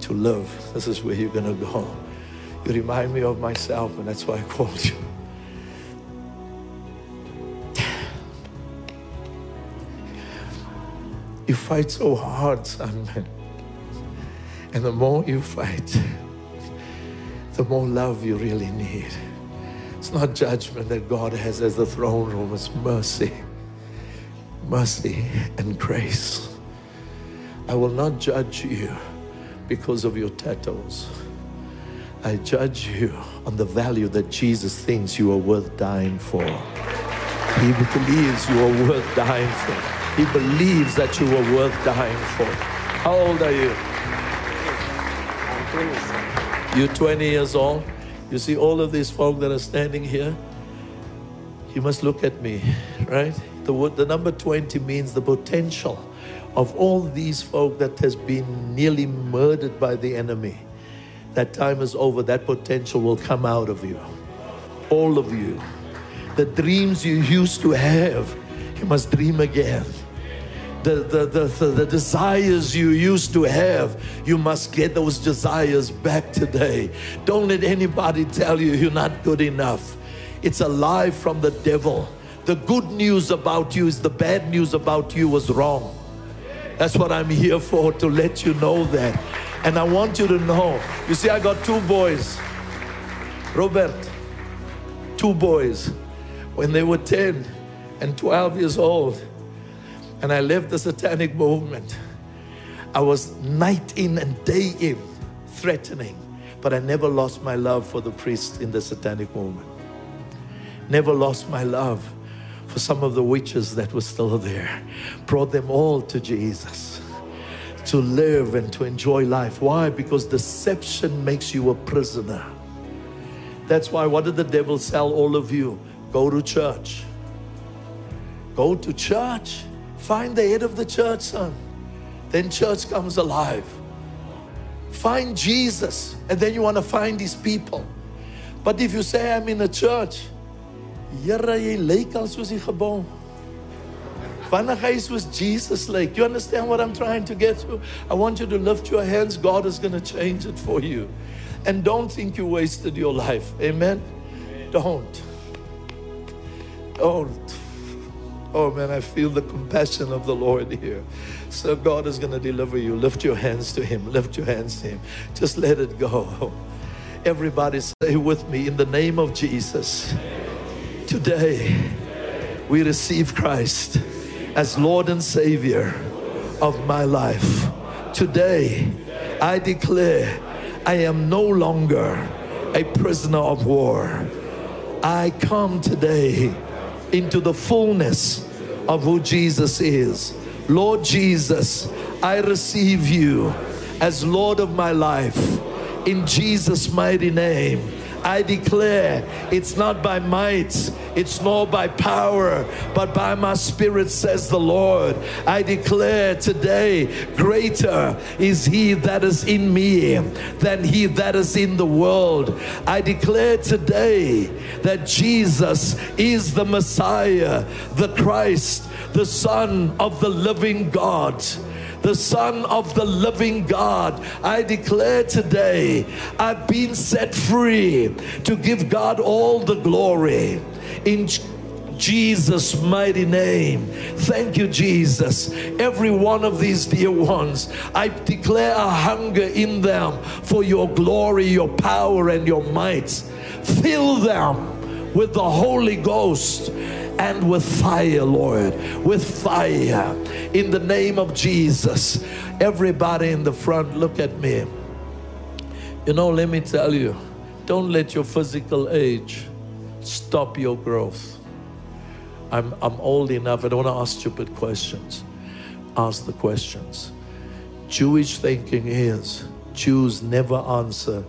To live, this is where you're going to go. You remind me of myself, and that's why I called you. You fight so hard, son. And the more you fight, the more love you really need. It's not judgment that God has as the throne room, it's mercy. Mercy and grace. I will not judge you because of your tattoos. I judge you on the value that Jesus thinks you are worth dying for. He believes you are worth dying for. He believes that you are worth dying for. How old are you? I'm 27. You're 20 years old. You see all of these folk that are standing here. You must look at me, right? The, the number 20 means the potential of all these folk that has been nearly murdered by the enemy. That time is over. That potential will come out of you. All of you. The dreams you used to have, you must dream again. The, the, the, the, the desires you used to have, you must get those desires back today. Don't let anybody tell you you're not good enough. It's a lie from the devil. The good news about you is the bad news about you was wrong. That's what I'm here for, to let you know that. And I want you to know. You see, I got two boys. Robert, two boys. When they were 10 and 12 years old, and I left the satanic movement, I was night in and day in threatening, but I never lost my love for the priest in the satanic movement. Never lost my love for some of the witches that were still there. Brought them all to Jesus to live and to enjoy life. Why? Because deception makes you a prisoner. That's why, what did the devil sell all of you? Go to church. Go to church. Find the head of the church, son. Then church comes alive. Find Jesus, and then you want to find these people. But if you say, I'm in a church, Here, jy lyk al soos die gebou. Wanneer hy soos Jesus lyk. You understand what I'm trying to get to? I want you to lift your hands. God is going to change it for you. And don't think you wasted your life. Amen. Don't. Don't. Oh man, I feel the compassion of the Lord here. So God is going to deliver you. Lift your hands to Him. Lift your hands to Him. Just let it go. Everybody say with me in the name of Jesus. Today, we receive Christ as Lord and Savior of my life. Today, I declare I am no longer a prisoner of war. I come today into the fullness of who Jesus is. Lord Jesus, I receive you as Lord of my life. In Jesus' mighty name, I declare it's not by might, it's not by power, but by my spirit, says the Lord. I declare today, greater is he that is in me than he that is in the world. I declare today that Jesus is the Messiah, the Christ, the Son of the living God the Son of the living God. I declare today, I've been set free to give God all the glory. In Jesus' mighty name. Thank you, Jesus. Every one of these dear ones, I declare a hunger in them for your glory, your power, and your might. Fill them with the Holy Ghost and with fire, Lord, with fire. In the name of Jesus. Everybody in the front, look at me. You know, let me tell you, don't let your physical age stop your growth. I'm, I'm old enough, I don't want to ask stupid questions. Ask the questions. Jewish thinking is Jews never answer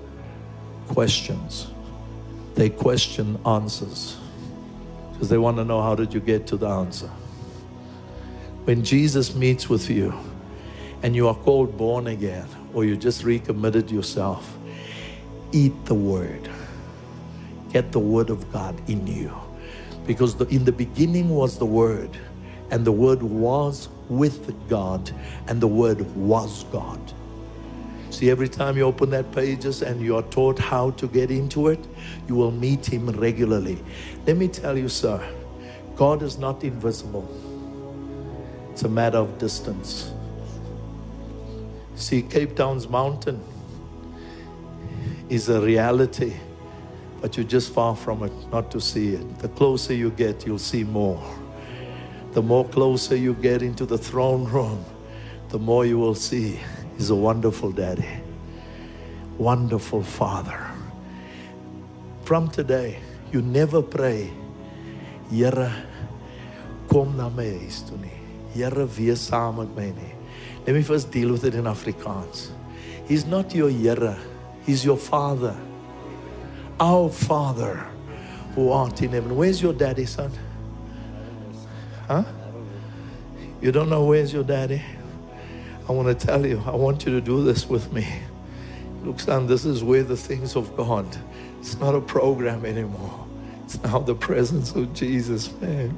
questions, they question answers because they want to know how did you get to the answer. When Jesus meets with you and you are called born again or you just recommitted yourself, eat the word. Get the word of God in you. Because the, in the beginning was the word, and the word was with God, and the word was God. See, every time you open that pages and you are taught how to get into it, you will meet Him regularly. Let me tell you, sir, God is not invisible, it's a matter of distance. See, Cape Town's mountain is a reality, but you're just far from it not to see it. The closer you get, you'll see more. The more closer you get into the throne room, the more you will see. He's a wonderful daddy, wonderful father. From today, you never pray, Here, kom na my huis toe nie. Here, wees saam met my nie. Let me first deal with it in Afrikaans. He's not your Here, he's your father. Our father who art in heaven. Where's your daddy, son? Huh? You don't know where's your daddy? I want to tell you, I want you to do this with me. Look, son, this is where the things of God. It's not a program anymore. It's now the presence of Jesus, man.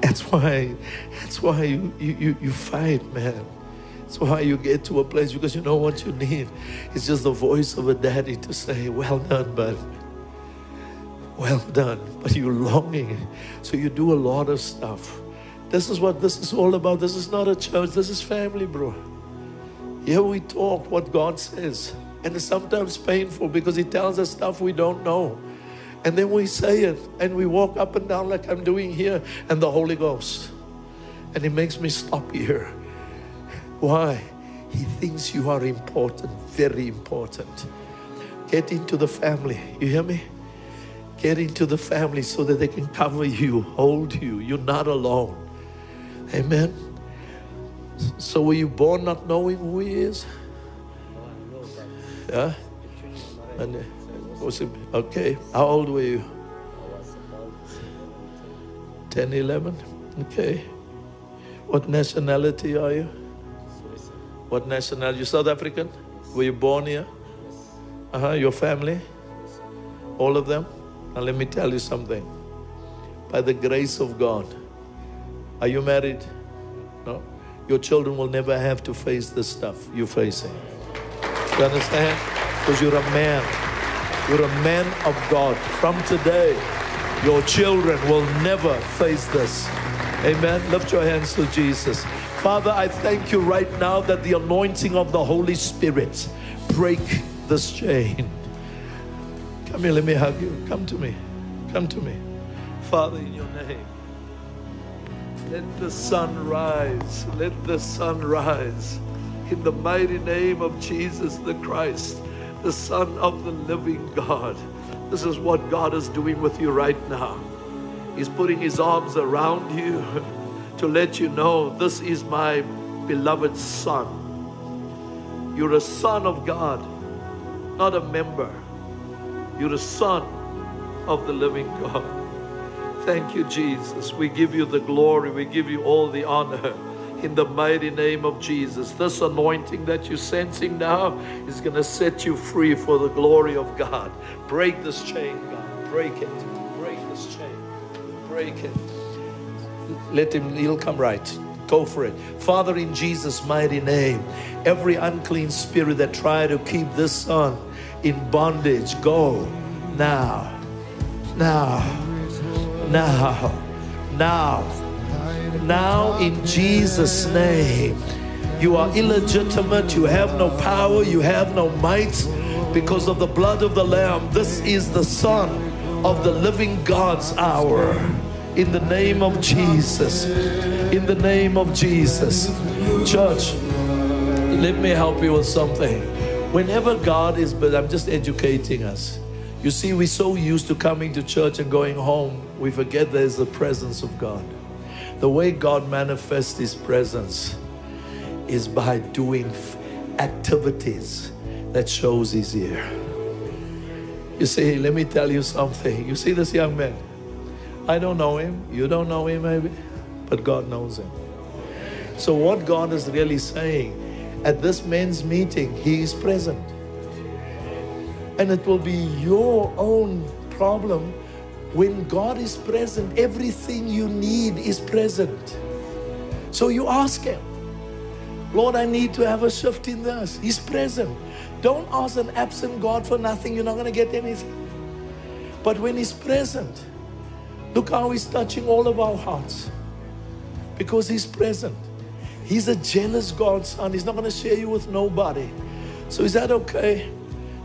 That's why, that's why you, you, you fight, man. That's why you get to a place because you know what you need. It's just the voice of a daddy to say, Well done, bud. Well done. But you're longing. So you do a lot of stuff. This is what this is all about. This is not a church, this is family, bro. Here we talk what God says. And it's sometimes painful because He tells us stuff we don't know. And then we say it and we walk up and down like I'm doing here, and the Holy Ghost. And He makes me stop here. Why? He thinks you are important, very important. Get into the family. You hear me? Get into the family so that they can cover you, hold you. You're not alone. Amen. So were you born not knowing who he is? Yeah? And uh, was it okay? How old were you? 10, 11? Okay. What nationality are you? What nationality? You South African? Were you born here? Uh-huh. Your family? All of them? Now let me tell you something. By the grace of God, are you married? No? Your children will never have to face this stuff you're facing. You understand? Because you're a man. You're a man of God. From today, your children will never face this. Amen. Lift your hands to Jesus. Father, I thank you right now that the anointing of the Holy Spirit break this chain. Come here, let me hug you. Come to me. Come to me. Father, in your name. Let the sun rise. Let the sun rise. In the mighty name of Jesus the Christ, the Son of the living God. This is what God is doing with you right now. He's putting his arms around you to let you know this is my beloved Son. You're a son of God, not a member. You're a son of the living God. Thank you, Jesus. We give you the glory. We give you all the honor in the mighty name of Jesus. This anointing that you're sensing now is going to set you free for the glory of God. Break this chain, God. Break it. Break this chain. Break it. Let him, he'll come right. Go for it. Father, in Jesus' mighty name, every unclean spirit that tried to keep this son in bondage, go now. Now now, now, now in Jesus' name. You are illegitimate, you have no power, you have no might because of the blood of the Lamb. This is the Son of the living God's hour. In the name of Jesus. In the name of Jesus. Church, let me help you with something. Whenever God is, but I'm just educating us. You see, we're so used to coming to church and going home, we forget there's the presence of God. The way God manifests His presence is by doing activities that shows He's here. You see, let me tell you something. You see this young man? I don't know him. You don't know him, maybe, but God knows him. So, what God is really saying at this men's meeting, He is present. And it will be your own problem when God is present, everything you need is present. So you ask Him, Lord, I need to have a shift in this. He's present. Don't ask an absent God for nothing, you're not going to get anything. But when He's present, look how He's touching all of our hearts because He's present. He's a jealous God, son. He's not going to share you with nobody. So is that okay?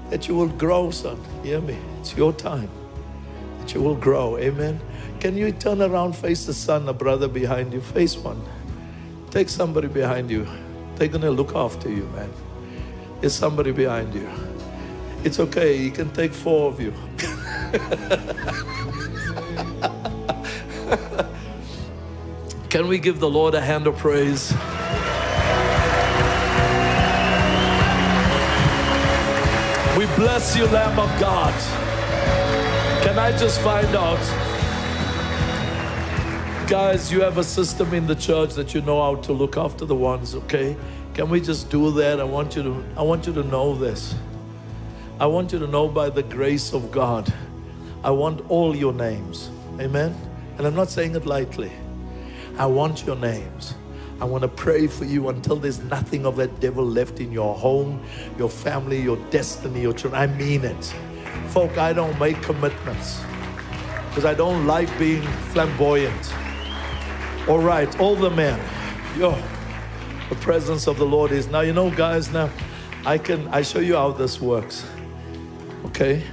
That you will grow, son. Hear me? It's your time that you will grow. Amen. Can you turn around, face the son, a brother behind you? Face one. Take somebody behind you. They're going to look after you, man. There's somebody behind you. It's okay. You can take four of you. can we give the Lord a hand of praise? We bless you, Lamb of God. Can I just find out? Guys, you have a system in the church that you know how to look after the ones, okay? Can we just do that? I want you to I want you to know this. I want you to know by the grace of God. I want all your names. Amen. And I'm not saying it lightly. I want your names. I want to pray for you until there's nothing of that devil left in your home, your family, your destiny, your children. I mean it. Folk, I don't make commitments because I don't like being flamboyant. All right, all the men. Yo, the presence of the Lord is now. You know, guys. Now, I can I show you how this works. Okay,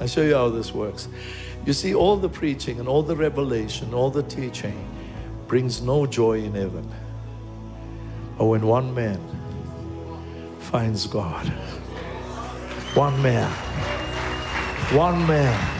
I show you how this works. You see, all the preaching and all the revelation, all the teaching brings no joy in heaven. But when one man finds God, one man, one man,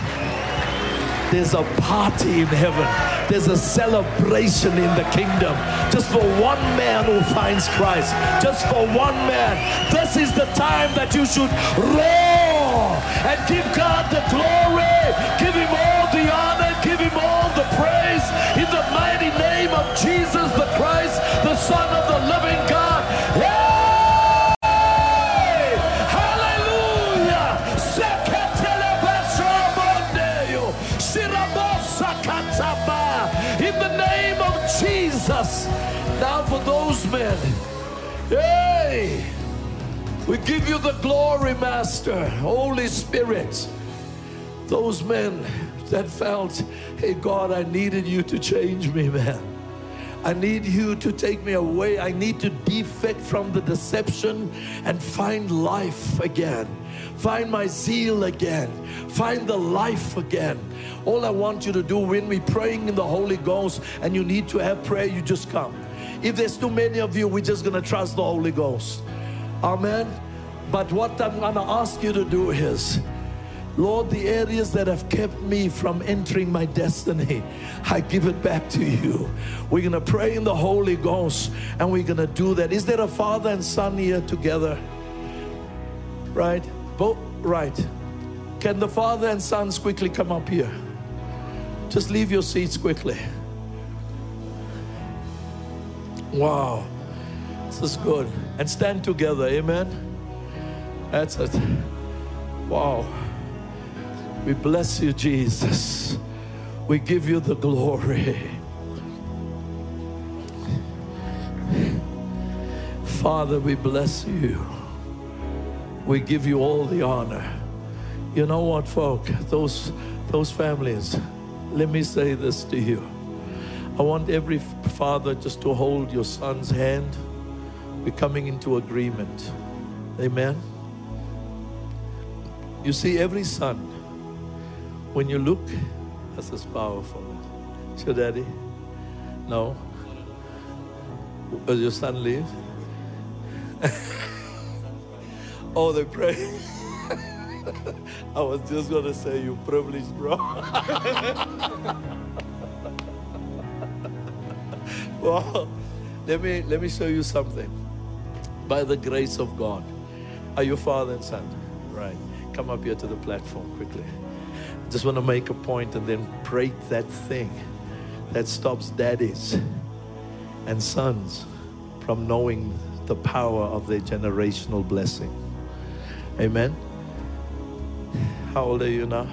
there's a party in heaven. There's a celebration in the kingdom. Just for one man who finds Christ. Just for one man. This is the time that you should roar and give God the glory. Give him all the honor. Give him all the praise. In the mighty name of Jesus the Christ, We give you the glory, Master, Holy Spirit. Those men that felt, hey, God, I needed you to change me, man. I need you to take me away. I need to defect from the deception and find life again. Find my zeal again. Find the life again. All I want you to do when we're praying in the Holy Ghost and you need to have prayer, you just come. If there's too many of you, we're just going to trust the Holy Ghost. Amen. But what I'm going to ask you to do is, Lord, the areas that have kept me from entering my destiny, I give it back to you. We're going to pray in the Holy Ghost and we're going to do that. Is there a father and son here together? Right? Both, right. Can the father and sons quickly come up here? Just leave your seats quickly. Wow. This is good. And stand together. Amen. That's it. Wow. We bless you, Jesus. We give you the glory. Father, we bless you. We give you all the honor. You know what, folk? Those, those families, let me say this to you. I want every father just to hold your son's hand. We're coming into agreement. Amen. You see, every son, when you look, this is powerful. Is your daddy? No. Does your son leave? oh, they pray. I was just gonna say you privileged, bro. well, let me let me show you something. By the grace of God, are you father and son? Right. Come up here to the platform quickly. I just want to make a point and then break that thing that stops daddies and sons from knowing the power of their generational blessing. Amen. How old are you now?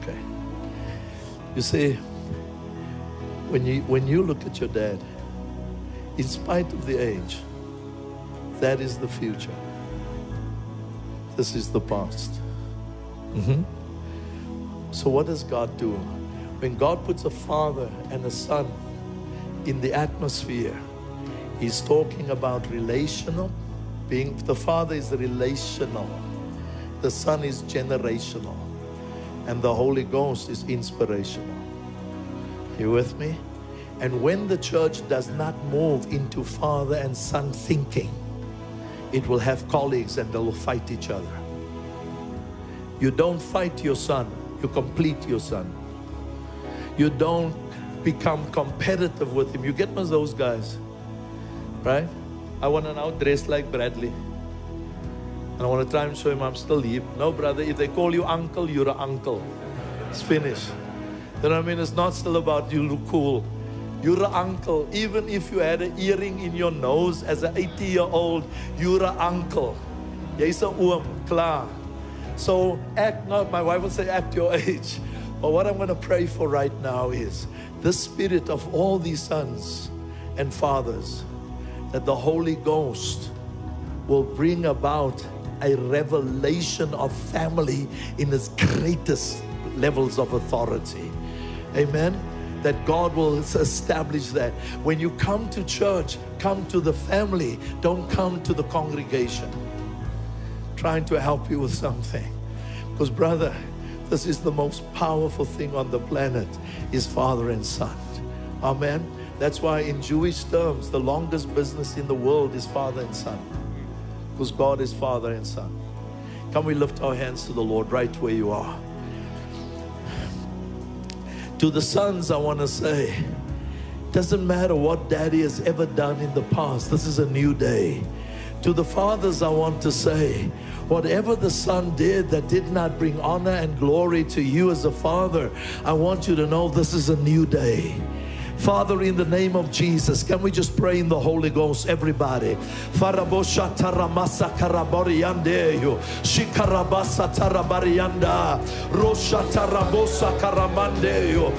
Okay. You see, when you when you look at your dad, in spite of the age, that is the future. This is the past. Mhm. So what does God do? When God puts a father and a son in the atmosphere, He's talking about relational. Being the father is relational, the son is generational, and the Holy Ghost is inspirational. You with me? And when the church does not move into father and son thinking, it will have colleagues and they'll fight each other. You don't fight your son, you complete your son. You don't become competitive with him. You get one of those guys, right? I want to now dress like Bradley. And I want to try and show him I'm still hip. No, brother, if they call you uncle, you're an uncle. It's finished. You know what I mean? It's not still about you look cool. You're an uncle. Even if you had an earring in your nose as an 80 year old, you're an uncle. Jy's 'n oom, klaar. So act not, my wife would say, act your age. But what I'm going to pray for right now is the spirit of all these sons and fathers, that the Holy Ghost will bring about a revelation of family in its greatest levels of authority. Amen. That God will establish that. When you come to church, come to the family, don't come to the congregation trying to help you with something. Because, brother, this is the most powerful thing on the planet is father and son. Amen. That's why in Jewish terms, the longest business in the world is father and son. Because God is father and son. Can we lift our hands to the Lord right where you are? To the sons, I want to say, doesn't matter what daddy has ever done in the past, this is a new day. To the fathers, I want to say, whatever the son did that did not bring honor and glory to you as a father, I want you to know this is a new day. Father, in the name of Jesus, can we just pray in the Holy Ghost, everybody? Shikarabasa tarabarianda, rosha tarabosa karamandeyo,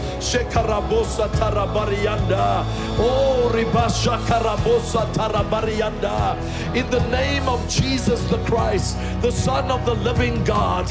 tarabarianda, oh ribasha karabosa tarabarianda. In the name of Jesus the Christ, the Son of the living God.